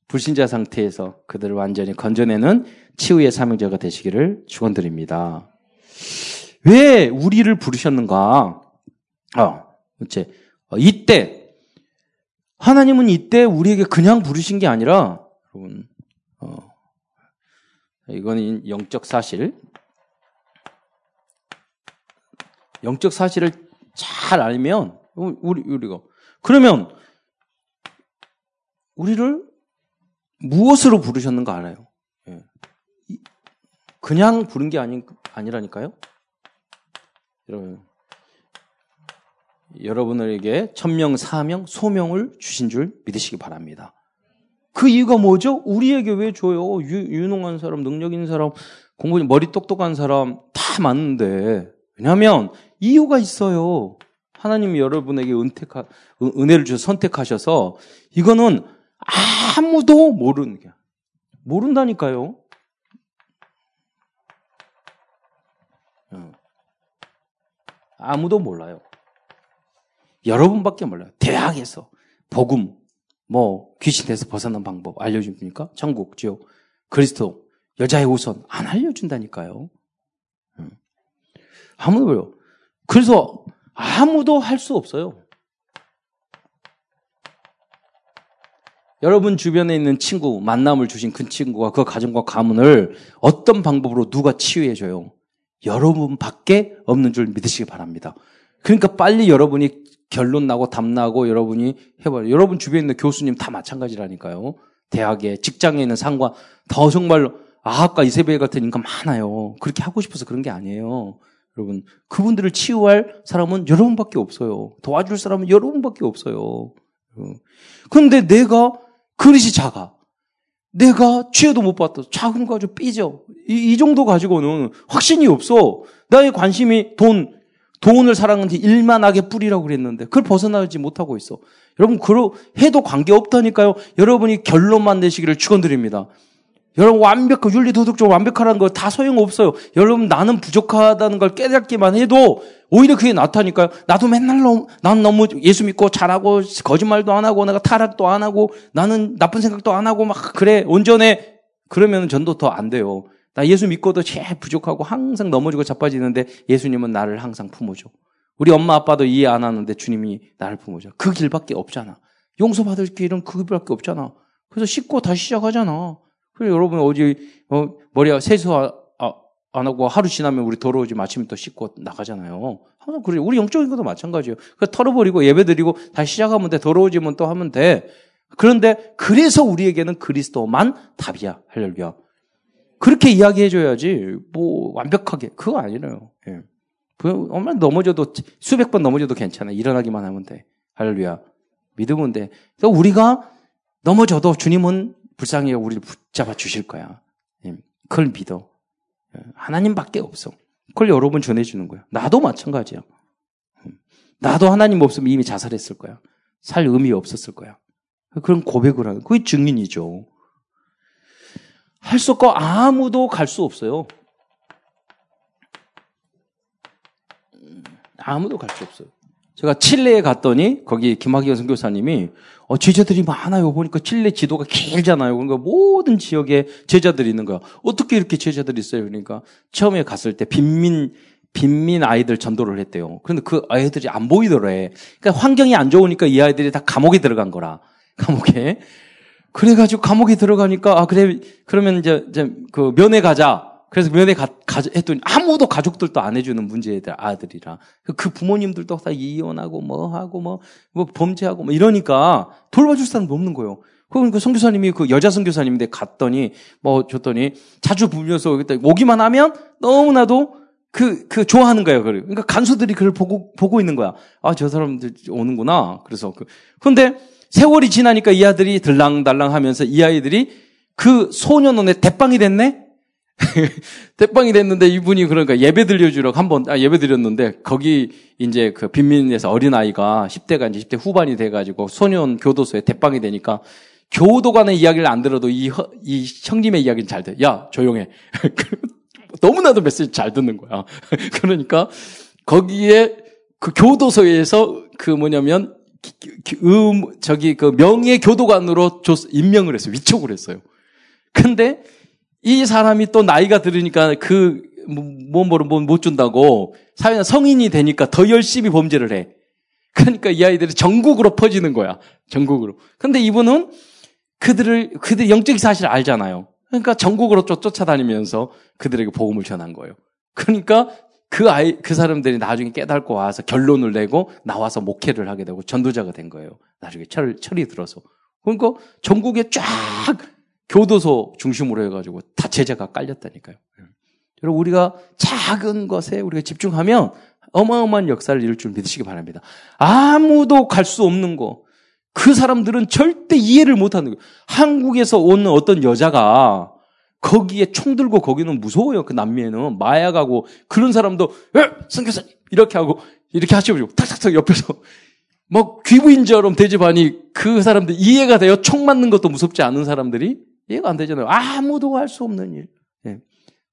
불신자 상태에서 그들을 완전히 건져내는 치유의 사명자가 되시기를 축원드립니다. 왜 우리를 부르셨는가? 어, 이제 어, 이때 하나님은 이때 우리에게 그냥 부르신 게 아니라 여러분 어, 이거는 영적 사실. 영적 사실을 잘 알면 우리 우리가 그러면 우리를 무엇으로 부르셨는가 알아요. 예. 그냥 부른 게 아니, 아니라니까요. 여러분, 여러분에게 천명, 사명, 소명을 주신 줄 믿으시기 바랍니다. 그 이유가 뭐죠? 우리에게 왜 줘요? 유, 유능한 사람, 능력 있는 사람, 공부 머리 똑똑한 사람 다 많은데 왜냐하면 이유가 있어요. 하나님이 여러분에게 은택하, 은혜를 주셔서 선택하셔서 이거는 아무도 모르는 게 모른다니까요. 아무도 몰라요. 여러분밖에 몰라요. 대학에서 복음, 뭐 귀신에서 벗어난 방법 알려줍니까? 천국, 지옥, 그리스도, 여자의 우선 안 알려준다니까요. 아무도 몰라요. 그래서 아무도 할 수 없어요. 여러분 주변에 있는 친구, 만남을 주신 그 친구가 그 가정과 가문을 어떤 방법으로 누가 치유해줘요? 여러분밖에 없는 줄 믿으시기 바랍니다. 그러니까 빨리 여러분이 결론 나고 답 나고 여러분이 해봐요. 여러분 주변에 있는 교수님 다 마찬가지라니까요. 대학에, 직장에 있는 상관, 더 정말로 아합과 이세벨 같은 인간 많아요. 그렇게 하고 싶어서 그런 게 아니에요. 여러분, 그분들을 치유할 사람은 여러분밖에 없어요. 도와줄 사람은 여러분밖에 없어요. 그런데 내가 그릇이 작아. 내가 취해도 못 봤다. 작은 거 가지고 삐져. 이, 이 정도 가지고는 확신이 없어. 나의 관심이 돈, 돈을 사랑하는지 일만 하게 뿌리라고 그랬는데 그걸 벗어나지 못하고 있어. 여러분 그러 해도 관계 없다니까요. 여러분이 결론만 내시기를 축원드립니다. 여러분 완벽한 윤리 도덕적으로 완벽하라는 거 다 소용없어요. 여러분 나는 부족하다는 걸 깨닫기만 해도 오히려 그게 나타니까요. 나도 맨날 너무, 난 너무 예수 믿고 잘하고 거짓말도 안 하고 내가 타락도 안 하고 나는 나쁜 생각도 안 하고 막 그래 온전해. 그러면 전도 더 안 돼요. 나 예수 믿고도 제일 부족하고 항상 넘어지고 자빠지는데 예수님은 나를 항상 품어줘. 우리 엄마 아빠도 이해 안 하는데 주님이 나를 품어줘. 그 길밖에 없잖아. 용서받을 길은 그 길밖에 없잖아. 그래서 씻고 다시 시작하잖아. 그래 여러분 어제 어, 머리 세수 아, 아, 안 하고 하루 지나면 우리 더러워지 마침 또 씻고 나가잖아요. 항상 그래. 우리 영적인 것도 마찬가지예요. 그 털어버리고 예배드리고 다시 시작하면 돼. 더러워지면 또 하면 돼. 그런데 그래서 우리에게는 그리스도만 답이야. 할렐루야. 그렇게 이야기해줘야지, 뭐, 완벽하게. 그거 아니에요. 예. 얼마나 넘어져도, 수백 번 넘어져도 괜찮아. 일어나기만 하면 돼. 할렐루야. 믿으면 돼. 그래서 우리가 넘어져도 주님은 불쌍히 우리를 붙잡아 주실 거야. 예. 그걸 믿어. 예. 하나님밖에 없어. 그걸 여러분 전해주는 거야. 나도 마찬가지야. 음. 나도 하나님 없으면 이미 자살했을 거야. 살 의미 없었을 거야. 그런 고백을 하는, 그게 증인이죠. 할 수 없고 아무도 갈 수 없어요. 아무도 갈 수 없어요. 제가 칠레에 갔더니 거기 김학의원 선교사님이 어, 제자들이 많아요. 보니까 칠레 지도가 길잖아요. 그러니까 모든 지역에 제자들이 있는 거야. 어떻게 이렇게 제자들이 있어요? 그러니까 처음에 갔을 때 빈민 빈민 아이들 전도를 했대요. 그런데 그 아이들이 안 보이더래. 그러니까 환경이 안 좋으니까 이 아이들이 다 감옥에 들어간 거라. (laughs) 감옥에. 그래가지고 감옥에 들어가니까, 아, 그래, 그러면 이제, 이제 그 면회 가자. 그래서 면회 가, 가, 했더니 아무도 가족들도 안 해주는 문제들, 아들이라. 그 부모님들도 다 이혼하고 뭐 하고 뭐, 뭐 범죄하고 뭐 이러니까 돌봐줄 사람도 없는 거예요. 그러니까 선교사님이 그 여자 선교사님인데 갔더니 뭐 줬더니 자주 부면서 오기만 하면 너무나도 그, 그, 좋아하는 거예요. 그러니까 간수들이 그걸 보고, 보고 있는 거야. 아, 저 사람들 오는구나. 그래서 그, 근데 세월이 지나니까 이 아들이 들랑달랑 하면서 이 아이들이 그 소년원의 대빵이 됐네? (laughs) 대빵이 됐는데 이분이 그러니까 예배 드려주러 한번, 아, 예배 드렸는데 거기 이제 그 빈민에서 어린 아이가 10대가 이제 10대 후반이 돼가지고 소년 교도소에 대빵이 되니까 교도 간의 이야기를 안 들어도 이, 이 형님의 이야기는 잘 돼. 야, 조용해. (laughs) 너무나도 메시지 잘 듣는 거야. (laughs) 그러니까 거기에 그 교도소에서 그 뭐냐면 음, 저기 그 명예 교도관으로 임명을 했어요. 위촉을 했어요. 근데 이 사람이 또 나이가 들으니까 그, 뭐, 뭐, 뭐, 못 준다고 사회나 성인이 되니까 더 열심히 범죄를 해. 그러니까 이 아이들이 전국으로 퍼지는 거야. 전국으로. 근데 이분은 그들을, 그들 영적인 사실을 알잖아요. 그러니까 전국으로 쫓아다니면서 그들에게 복음을 전한 거예요. 그러니까 그 아이, 그 사람들이 나중에 깨닫고 와서 결론을 내고 나와서 목회를 하게 되고 전도자가 된 거예요. 나중에 철, 철이 들어서. 그러니까 전국에 쫙 교도소 중심으로 해가지고 다 제자가 깔렸다니까요. 예. 여러분, 우리가 작은 것에 우리가 집중하면 어마어마한 역사를 이룰 줄 믿으시기 바랍니다. 아무도 갈 수 없는 거. 그 사람들은 절대 이해를 못 하는 거예요. 한국에서 온 어떤 여자가 거기에 총 들고 거기는 무서워요. 그 남미에는 마약하고 그런 사람도 에 성교사님 이렇게 하고 이렇게 하시고 탁탁탁 옆에서 뭐 귀부인처럼 대접하니 그 사람들 이해가 돼요. 총 맞는 것도 무섭지 않은 사람들이 이해가 안 되잖아요. 아무도 할 수 없는 일. 예.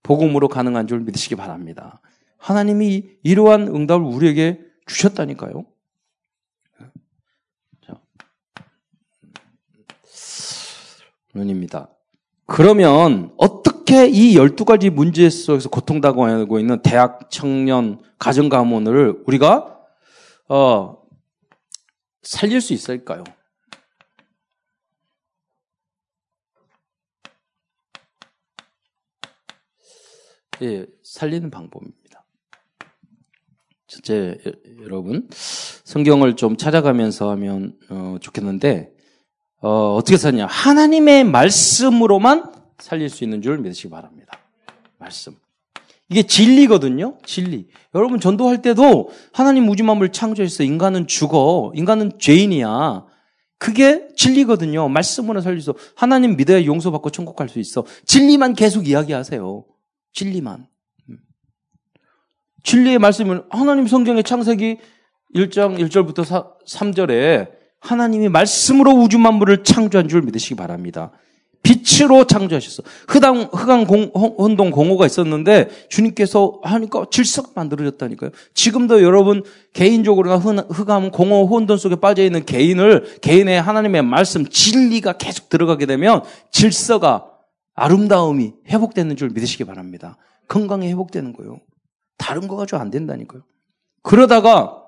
복음으로 가능한 줄 믿으시기 바랍니다. 하나님이 이러한 응답을 우리에게 주셨다니까요. 자,論입니다. 그러면 어떻게 이 12가지 문제 속에서 고통당하고 있는 대학 청년 가정 가문을 우리가 어, 살릴 수 있을까요? 예, 살리는 방법입니다. 첫째, 여러분, 성경을 좀 찾아가면서 하면 어, 좋겠는데, 어, 어떻게 사냐? 하나님의 말씀으로만 살릴 수 있는 줄 믿으시기 바랍니다. 말씀. 이게 진리거든요. 진리. 여러분 전도할 때도 하나님 무지만물 창조해서 인간은 죽어. 인간은 죄인이야. 그게 진리거든요. 말씀으로 수. 하나님 믿어야 용서받고 천국 갈 수 있어. 진리만 계속 이야기하세요. 진리만. 음. 진리의 말씀은 하나님 성경의 창세기 1장 1절부터 3절에 하나님이 말씀으로 우주 만물을 창조한 줄 믿으시기 바랍니다. 빛으로 창조하셨어. 흑암, 흑암 공, 혼동 공호가 있었는데 주님께서 하니까 질서가 만들어졌다니까요. 지금도 여러분 개인적으로나 흑암 공허 혼돈 속에 빠져 있는 개인을 개인의 하나님의 말씀 진리가 계속 들어가게 되면 질서가 아름다움이 회복되는 줄 믿으시기 바랍니다. 건강이 회복되는 거예요. 다른 거 가지고 안 된다니까요. 그러다가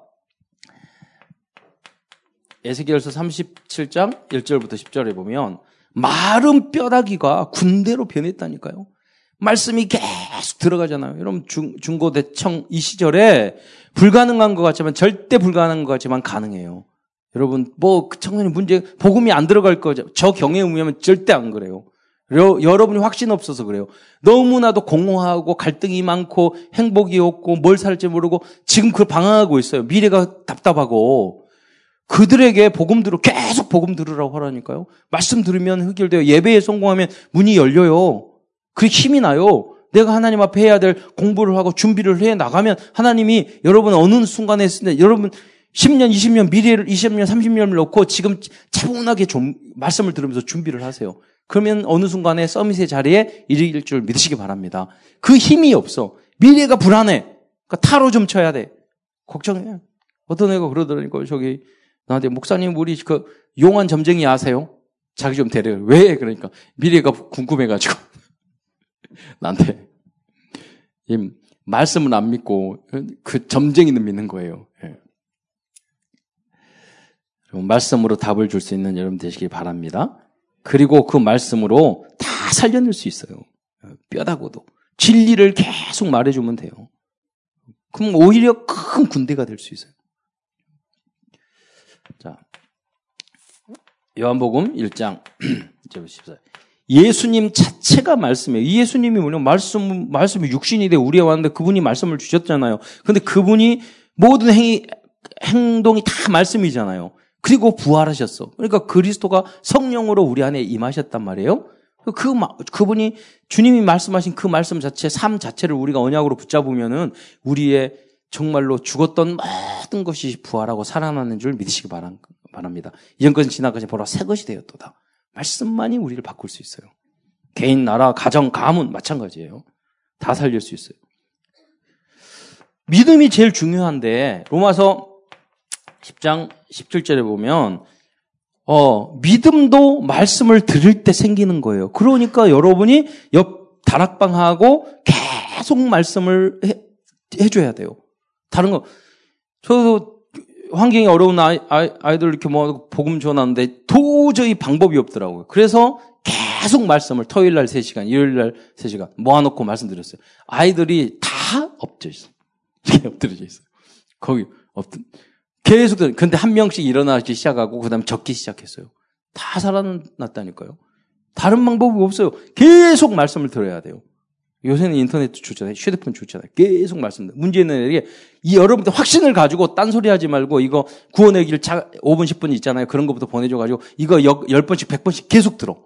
에스겔서 37장 1절부터 10절에 보면 마른 뼈다귀가 군대로 변했다니까요. 말씀이 계속 들어가잖아요. 여러분 중, 중고대청 이 시절에 불가능한 것 같지만 절대 불가능한 것 같지만 가능해요. 여러분 뭐그 청년이 문제 복음이 안 들어갈 거죠. 저 경에 의하면 절대 안 그래요. 여, 여러분이 확신 없어서 그래요. 너무나도 공허하고 갈등이 많고 행복이 없고 뭘 살지 모르고 지금 그걸 방황하고 있어요. 미래가 답답하고 그들에게 복음 들어 계속 복음 들으라고 하라니까요. 말씀 들으면 흑결돼요. 예배에 성공하면 문이 열려요. 그게 힘이 나요. 내가 하나님 앞에 해야 될 공부를 하고 준비를 해 나가면 하나님이 여러분 어느 순간에 했을 때 여러분 10년, 20년 미래를 20년, 30년을 놓고 지금 차분하게 좀 말씀을 들으면서 준비를 하세요. 그러면 어느 순간에 서밋의 자리에 이르길 줄 믿으시기 바랍니다. 그 힘이 없어. 미래가 불안해. 그러니까 타로 좀 쳐야 돼. 걱정해. 어떤 애가 그러더라니까 저기 나한테 목사님 우리 그 용한 점쟁이 아세요? 자기 좀 데려. 왜? 그러니까 미래가 궁금해가지고 (laughs) 나한테 이 말씀은 안 믿고 그 점쟁이는 믿는 거예요. 예. 말씀으로 답을 줄 수 있는 여러분 되시길 바랍니다. 그리고 그 말씀으로 다 살려낼 수 있어요. 뼈다고도 진리를 계속 말해주면 돼요. 그럼 오히려 큰 군대가 될 수 있어요. 자, 요한복음 1장 14. (clears throat) 예수님 자체가 말씀이에요. 이 예수님이 뭐냐? 말씀, 말씀이 육신이 돼 우리에 왔는데 그분이 말씀을 주셨잖아요. 근데 그분이 모든 행위, 행동이 다 말씀이잖아요. 그리고 부활하셨어. 그러니까 그리스도가 성령으로 우리 안에 임하셨단 말이에요. 그, 그분이 주님이 말씀하신 그 말씀 자체, 삶 자체를 우리가 언약으로 붙잡으면은 우리의 정말로 죽었던 모든 것이 부활하고 살아나는 줄 믿으시기 바랍니다. 이전 것은 지나가지 보라 새 것이 되었도다. 말씀만이 우리를 바꿀 수 있어요. 개인, 나라, 가정, 가문 마찬가지예요. 다 살릴 수 있어요. 믿음이 제일 중요한데 로마서 10장 17절에 보면 어, 믿음도 말씀을 들을 때 생기는 거예요. 그러니까 여러분이 옆 다락방하고 계속 말씀을 해, 해줘야 돼요. 다른 거, 저도 환경이 어려운 아이, 아이 들 이렇게 뭐 복음 전하는데 도저히 방법이 없더라고요. 그래서 계속 말씀을 토요일 날 3시간, 일요일 날 3시간 모아놓고 말씀드렸어요. 아이들이 다 엎드려 있어요. (laughs) 엎드려져 있어요. 거기 엎드 계속 근데 한 명씩 일어나기 시작하고 그다음 적기 시작했어요. 다 살아났다니까요. 다른 방법이 없어요. 계속 말씀을 들어야 돼요. 요새는 인터넷 좋잖아요. 휴대폰 좋잖아요. 계속 말씀드 문제는 이게 이 여러분들 확신을 가지고 딴소리 하지 말고 이거 구원의 길 5분, 10분 있잖아요. 그런 것부터 보내줘 가지고 이거 10번씩, 100번씩 계속 들어.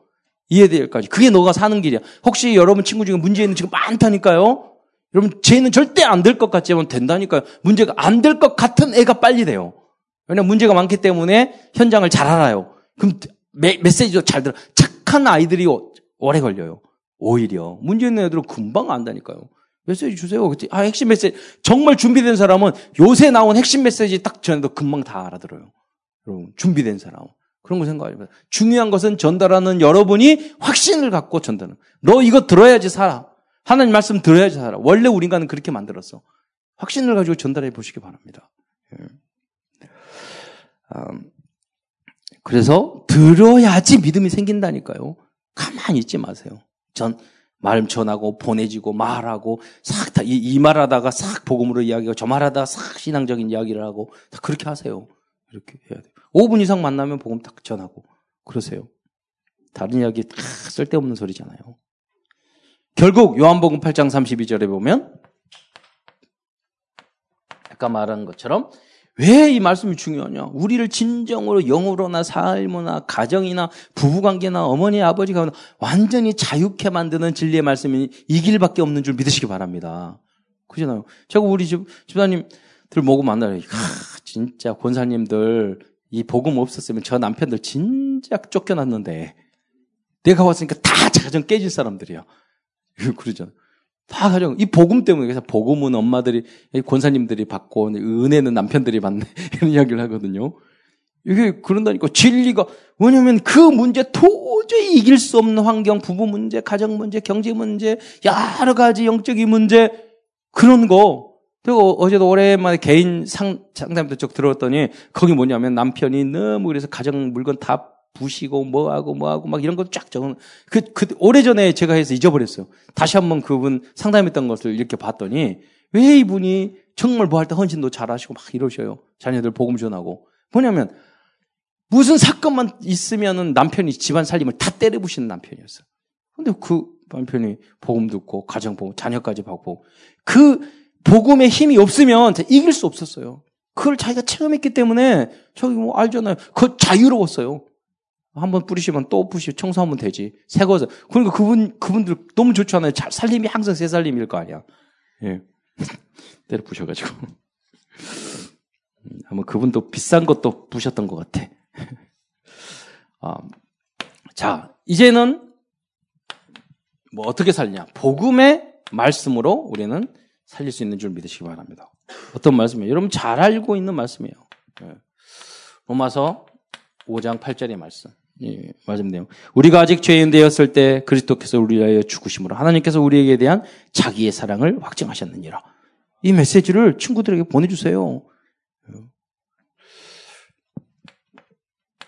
이해될까지. 그게 너가 사는 길이야. 혹시 여러분 친구 중에 문제 있는 지금 많다니까요? 여러분, 쟤는 절대 안 될 것 같지만 된다니까요. 문제가 안 될 것 같은 애가 빨리 돼요. 왜냐면 문제가 많기 때문에 현장을 잘 알아요. 그럼 메, 메시지도 잘 들어. 착한 아이들이 오래 걸려요. 오히려 문제 있는 애들은 금방 안다니까요. 메시지 주세요. 아, 핵심 메시지. 정말 준비된 사람은 요새 나온 핵심 메시지 딱 전해도 금방 다 알아들어요. 여러분, 준비된 사람. 그런 거 생각하면 중요한 것은 전달하는 여러분이 확신을 갖고 전달하는. 너 이거 들어야지 살아. 하나님 말씀 들어야지 살아. 원래 우리 인간은 그렇게 만들었어. 확신을 가지고 전달해 보시기 바랍니다. 예. 음, 그래서 들어야지 믿음이 생긴다니까요. 가만히 있지 마세요. 전, 말 전하고 보내지고 말하고 싹 다, 이, 이 말하다가 싹 복음으로 이야기하고 저 말하다가 싹 신앙적인 이야기를 하고 다 그렇게 하세요. 이렇게 해야 돼요. 5분 이상 만나면 복음 딱 전하고 그러세요. 다른 이야기 다 쓸데없는 소리잖아요. 결국 요한복음 8장 32절에 보면 아까 말한 것처럼 왜 이 말씀이 중요하냐? 우리를 진정으로 영으로나 삶이나 가정이나 부부관계나 어머니 아버지가 완전히 자유케 만드는 진리의 말씀이 이 길밖에 없는 줄 믿으시기 바랍니다. 그잖아요. 제가 우리 집, 집사님들 모고 만나요. 아, 진짜 권사님들 이 복음 없었으면 저 남편들 진짜 쫓겨났는데 내가 왔으니까 다 가정 깨질 사람들이야. 그러잖아. 다 가정, 이 복음 때문에, 그래서 복음은 엄마들이, 권사님들이 받고, 은혜는 남편들이 받네. (laughs) 이런 이야기를 하거든요. 이게 그런다니까 진리가 왜냐면 그 문제 도저히 이길 수 없는 환경, 부부 문제, 가정 문제, 경제 문제, 여러 가지 영적인 문제 그런 거. 그리고 어제도 오랜만에 개인 상, 상담도 쪽 들었더니 거기 뭐냐면 남편이 너무 그래서 가정 물건 다 부시고 뭐하고 뭐하고 막 이런 거 쫙 적은 그, 그 오래전에 제가 해서 잊어버렸어요. 다시 한번 그분 상담했던 것을 이렇게 봤더니 왜 이분이 정말 뭐 할 때 헌신도 잘하시고 막 이러셔요. 자녀들 복음 전하고 뭐냐면 무슨 사건만 있으면은 남편이 집안 살림을 다 때려 부시는 남편이었어요. 근데 그 남편이 복음 듣고 가정 복음 자녀까지 받고 그 복음의 힘이 없으면 이길 수 없었어요. 그걸 자기가 체험했기 때문에 저기 뭐 알잖아요. 그 자유로웠어요. 한 번 뿌리시면 또 뿌시 청소하면 되지. 새거서. 그러니까 그분 그분들 너무 좋잖아요. 살림이 항상 새 살림일 거 아니야. 예. (laughs) 때려 부셔가지고. 음, 아마 그분도 비싼 것도 부셨던 것 같아. 어, (laughs) 자, 이제는 뭐 어떻게 살냐? 복음의 말씀으로 우리는 살릴 수 있는 줄 믿으시기 바랍니다. 어떤 말씀이에요? 여러분 잘 알고 있는 말씀이에요. 네. 로마서 5장 8절의 말씀. 예, 내용. 우리가 아직 죄인 되었을 때 그리스도께서 우리 위하여 죽으심으로 하나님께서 우리에게 대한 자기의 사랑을 확증하셨느니라. 이 메시지를 친구들에게 보내주세요.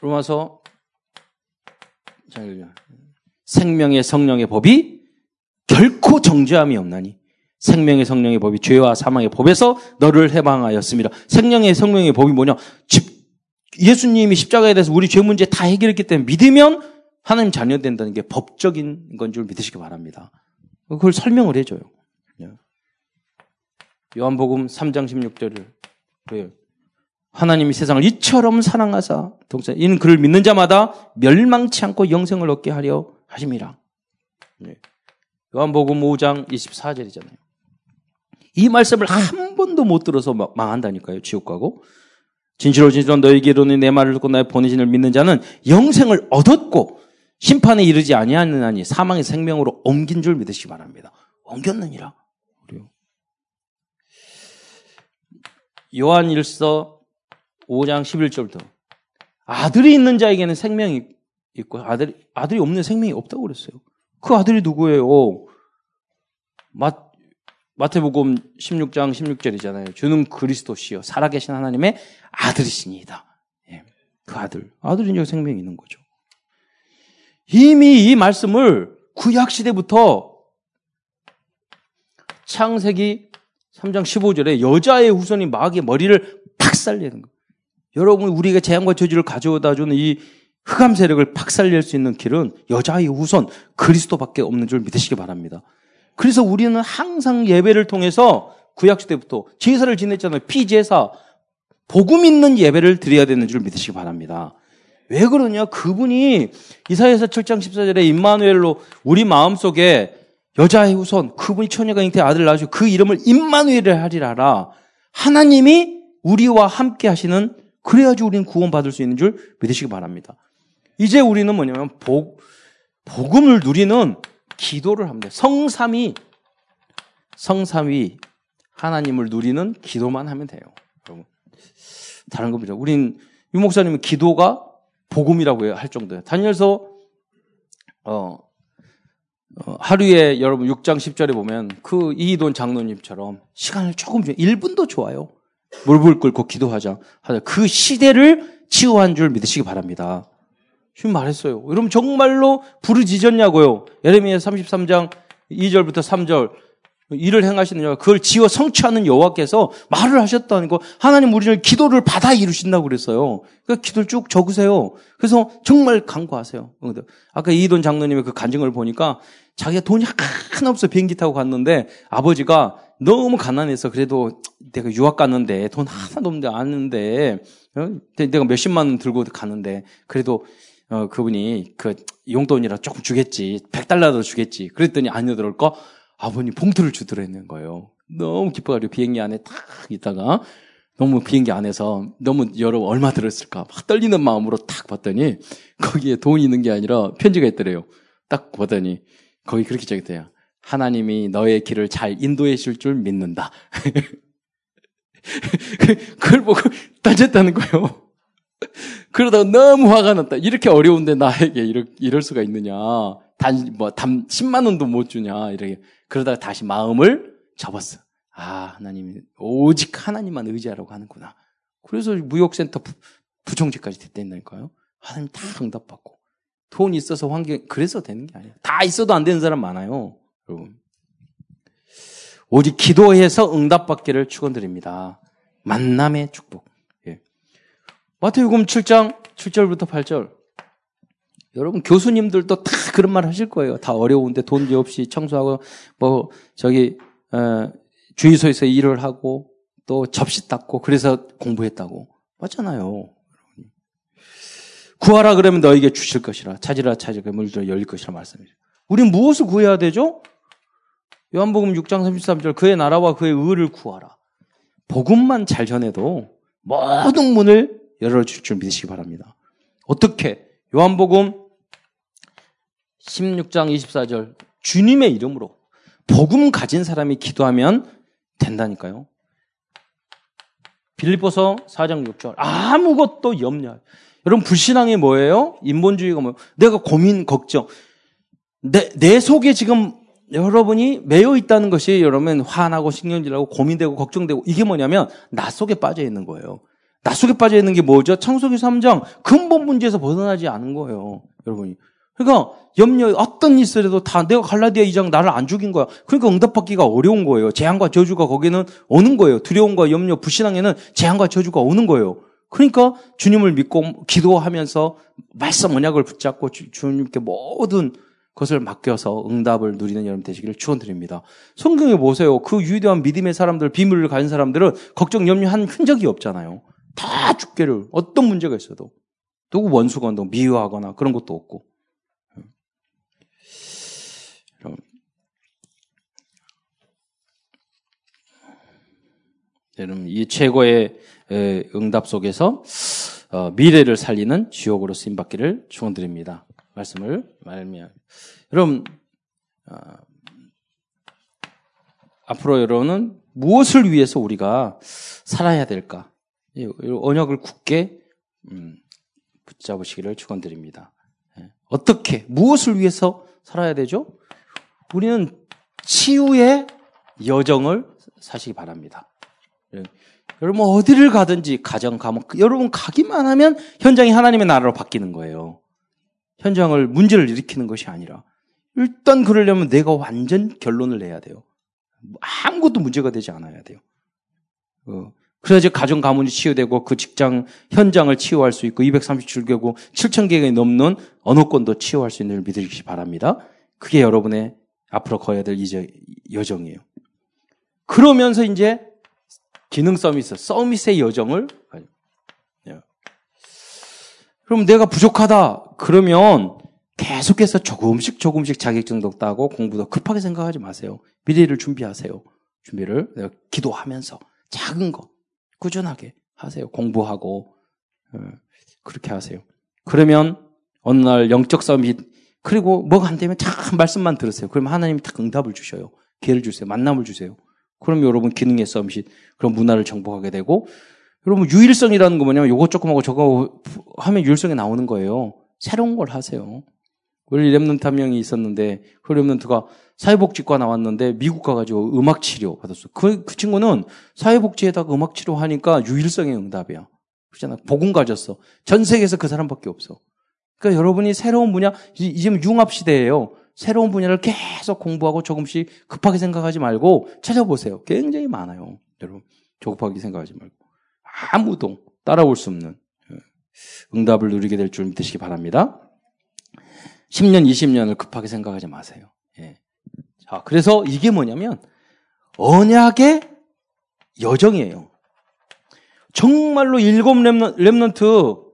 로마서 생명의 성령의 법이 결코 정죄함이 없나니 생명의 성령의 법이 죄와 사망의 법에서 너를 해방하였습니다. 생명의 성령의 법이 뭐냐? 예수님이 십자가에 대해서 우리 죄 문제 다 해결했기 때문에 믿으면 하나님 자녀 된다는 게 법적인 건 줄 믿으시기 바랍니다. 그걸 설명을 해줘요. 요한복음 3장 16절을 왜요? 하나님이 세상을 이처럼 사랑하사 동생 이는 그를 믿는 자마다 멸망치 않고 영생을 얻게 하려 하심이라. 네. 요한복음 5장 24절이잖아요. 이 말씀을 한 번도 못 들어서 망한다니까요. 지옥 가고. 진실로 진실로 너희에게로는 내 말을 듣고 나의 보내신 을 믿는 자는 영생을 얻었고 심판에 이르지 아니하느니 사망의 생명으로 옮긴 줄 믿으시기 바랍니다. 옮겼느니라. 그래요. 요한일서 5장 11절부터 아들이 있는 자에게는 생명이 있고 아들 아들이 없는 생명이 없다고 그랬어요. 그 아들이 누구예요? 마, 마태복음 16장 16절이잖아요. 주는 그리스도시요 살아계신 하나님의 아들이시니이다. 예, 그 아들 아들이 이제 생명이 있는 거죠. 이미 이 말씀을 구약 시대부터 창세기 3장 15절에 여자의 후손이 마귀의 머리를 박살내는 거. 여러분 우리가 재앙과 저주를 가져다 주는 이 흑암 세력을 박살낼 수 있는 길은 여자의 우선 그리스도밖에 없는 줄 믿으시기 바랍니다. 그래서 우리는 항상 예배를 통해서 구약시 대부터 제사를 지냈잖아요. 피제사, 복음 있는 예배를 드려야 되는 줄 믿으시기 바랍니다. 왜 그러냐? 그분이 이사야서 7장 14절에 임마누엘로 우리 마음속에 여자의 우선 그분이 처녀가 잉태 아들을 낳으시고 그 이름을 임마누엘을 하리라. 하나님이 우리와 함께 하시는 그래야지 우리는 구원받을 수 있는 줄 믿으시기 바랍니다. 이제 우리는 뭐냐면 복, 복음을 누리는 기도를 합니다. 성삼이 성삼이 하나님을 누리는 기도만 하면 돼요. 여러분. 다른 겁니다. 우린 유 목사님은 기도가 복음이라고 할 정도예요. 다니엘서 어, 어, 하루에 여러분 6장 10절에 보면 그 이희돈 장로님처럼 시간을 조금 1분도 좋아요. 물불 끓고 기도하자. 그 시대를 치유한 줄 믿으시기 바랍니다. 주님 말했어요. 여러분 정말로 부르짖었냐고요. 예레미야 33장 2절부터 3절 일을 행하시느냐 그걸 지어 성취하는 여호와께서 말을 하셨다는 거 하나님 우리를 기도를 받아 이루신다고 그랬어요. 그 기도를 쭉 적으세요. 그래서 정말 간구하세요. 아까 이돈 장로님의 그 간증을 보니까 자기가 돈이 하나 없어 비행기 타고 갔는데 아버지가 너무 가난해서 그래도 내가 유학 갔는데 돈 하나도 없는데 아는데 어? 내가 몇십만 원 들고 가는데 그래도 어, 그분이 그 용돈이라 조금 주겠지. 100달러도 주겠지. 그랬더니 아니더랄까? 아버님 봉투를 주더랬는 거예요. 너무 기뻐가지고 비행기 안에 탁 있다가 너무 비행기 안에서 너무 여러 얼마 들었을까 막 떨리는 마음으로 탁 봤더니 거기에 돈이 있는 게 아니라 편지가 있더래요. 딱 보더니 거기 그렇게 적있대요. 하나님이 너의 길을 잘 인도해 줄줄 믿는다. (laughs) 그걸 보고 (laughs) 따졌다는 거예요. 그러다가 너무 화가 났다. 이렇게 어려운데 나에게 이럴, 이럴 수가 있느냐. 단, 뭐, 담, 10만 원도 못 주냐. 이렇게. 그러다가 다시 마음을 접었어. 아, 하나님이, 오직 하나님만 의지하라고 하는구나. 그래서 무역센터 부, 부총재까지 됐다니까요. 하나님 다 응답받고. 돈 있어서 환경, 그래서 되는 게 아니에요. 다 있어도 안 되는 사람 많아요. 여러분. 오직 기도해서 응답받기를 축원드립니다. 만남의 축복. 예. 마태복음 7장 7절부터 8절. 여러분 교수님들도 다 그런 말 하실 거예요. 다 어려운데 돈도 없이 청소하고 뭐 저기 어, 주의소에서 일을 하고 또 접시 닦고 그래서 공부했다고 맞잖아요. 구하라 그러면 너에게 주실 것이라 찾으라 찾으라 물들어 열릴 것이라 말씀이죠. 우리는 무엇을 구해야 되죠? 요한복음 6장 33절 그의 나라와 그의 의를 구하라. 복음만 잘 전해도 모든 문을 열어줄 줄 믿으시기 바랍니다. 어떻게? 요한복음 16장 24절 주님의 이름으로 복음 가진 사람이 기도하면 된다니까요. 빌립보서 4장 6절 아무것도 염려. 여러분 불신앙이 뭐예요? 인본주의가 뭐예요? 내가 고민 걱정. 내, 내 속에 지금 여러분이 매여 있다는 것이 여러분 화나고 신경질하고 고민되고 걱정되고 이게 뭐냐면 나 속에 빠져 있는 거예요. 나 속에 빠져 있는 게 뭐죠? 창세기 3장 근본 문제에서 벗어나지 않은 거예요. 여러분이. 그러니까 염려 어떤 일이라도 다 내가 갈라디아 2장 나를 안 죽인 거야. 그러니까 응답받기가 어려운 거예요. 재앙과 저주가 거기는 오는 거예요. 두려움과 염려, 불신앙에는 재앙과 저주가 오는 거예요. 그러니까 주님을 믿고 기도하면서 말씀 언약을 붙잡고 주, 주님께 모든 그것을 맡겨서 응답을 누리는 여러분 되시기를 축원드립니다. 성경에 보세요. 그 유대한 믿음의 사람들, 비밀을 가진 사람들은 걱정, 염려한 흔적이 없잖아요. 다 죽게를 어떤 문제가 있어도 누구 원수가 너 미워하거나 그런 것도 없고. 여러분 이 최고의 응답 속에서 어, 미래를 살리는 지옥으로 쓰임 받기를 축원드립니다. 말씀을 말미암. 여러분 어, 앞으로 여러분은 무엇을 위해서 우리가 살아야 될까? 언약을 굳게 음, 붙잡으시기를 축원드립니다. 예. 어떻게 무엇을 위해서 살아야 되죠? 우리는 치유의 여정을 사시기 바랍니다. 예. 여러분 어디를 가든지 가정 가면 여러분 가기만 하면 현장이 하나님의 나라로 바뀌는 거예요. 현장을 문제를 일으키는 것이 아니라 일단 그러려면 내가 완전 결론을 내야 돼요. 아무것도 문제가 되지 않아야 돼요. 어, 그래야지 가정 가문이 치유되고 그 직장 현장을 치유할 수 있고 237개국 7천 개가 넘는 언어권도 치유할 수 있는 걸 믿으시기 바랍니다. 그게 여러분의 앞으로 거야 될 이제 여정이에요. 그러면서 이제 기능 서밋, 서밋의 여정을 그럼 내가 부족하다. 그러면 계속해서 조금씩 조금씩 자격증도 따고 공부도 급하게 생각하지 마세요. 미래를 준비하세요. 준비를 내가 기도하면서 작은 거 꾸준하게 하세요. 공부하고 어, 그렇게 하세요. 그러면 어느 날 영적 싸움이 그리고 뭐가 안 되면 참 말씀만 들으세요. 그러면 하나님이 딱 응답을 주셔요. 기회를 주세요. 만남을 주세요. 그럼 여러분 기능의 싸움이 그런 문화를 정복하게 되고 여러분 유일성이라는 거 뭐냐면 요거 조금 하고 저거 하면 유일성이 나오는 거예요. 새로운 걸 하세요. 우리 랩런트 한 명이 있었는데 그 랩런트가 사회복지과 나왔는데 미국 가가지고 음악 치료 받았어. 그, 그 친구는 사회복지에다가 음악 치료 하니까 유일성의 응답이야. 그렇잖아. 복음 가졌어. 전 세계에서 그 사람밖에 없어. 그러니까 여러분이 새로운 분야, 이제 융합 시대예요. 새로운 분야를 계속 공부하고 조금씩 급하게 생각하지 말고 찾아보세요. 굉장히 많아요. 여러분. 조급하게 생각하지 말고. 아무도 따라올 수 없는 예, 응답을 누리게 될 줄 믿으시기 바랍니다. 10년, 20년을 급하게 생각하지 마세요. 예. 자, 그래서 이게 뭐냐면 언약의 여정이에요. 정말로 일곱 remnant,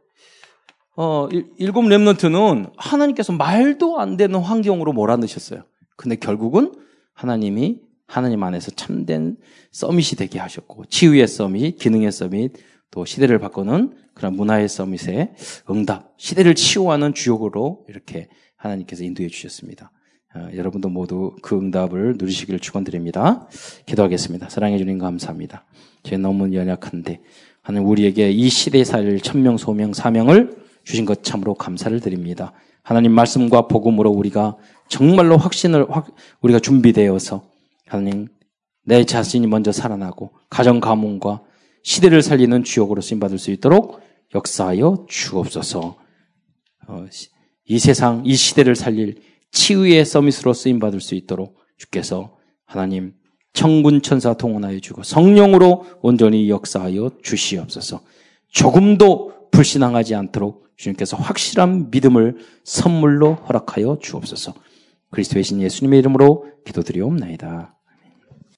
어, 일곱 remnant는 하나님께서 말도 안 되는 환경으로 몰아넣으셨어요. 근데 결국은 하나님이 하나님 안에서 참된 summit이 되게 하셨고 치유의 summit, 기능의 서밋, 또 시대를 바꾸는 그런 문화의 summit의 응답, 시대를 치유하는 주역으로 이렇게 하나님께서 인도해 주셨습니다. 어, 여러분도 모두 그 응답을 누리시기를 축원드립니다. 기도하겠습니다. 사랑해 주님 감사합니다. 제 너무 연약한데 하나님 우리에게 이 시대에 살 천명 소명 사명을 주신 것 참으로 감사를 드립니다. 하나님 말씀과 복음으로 우리가 정말로 확신을 확, 우리가 준비되어서 하나님 내 자신이 먼저 살아나고 가정 가문과 시대를 살리는 주역으로 쓰임 받을 수 있도록 역사하여 주옵소서. 어, 이 세상 이 시대를 살릴 치유의 서밋으로 쓰임 받을 수 있도록 주께서 하나님 청군 천사 동원하여 주고 성령으로 온전히 역사하여 주시옵소서. 조금도 불신앙하지 않도록 주님께서 확실한 믿음을 선물로 허락하여 주옵소서. 그리스도의 신 예수님의 이름으로 기도드리옵나이다.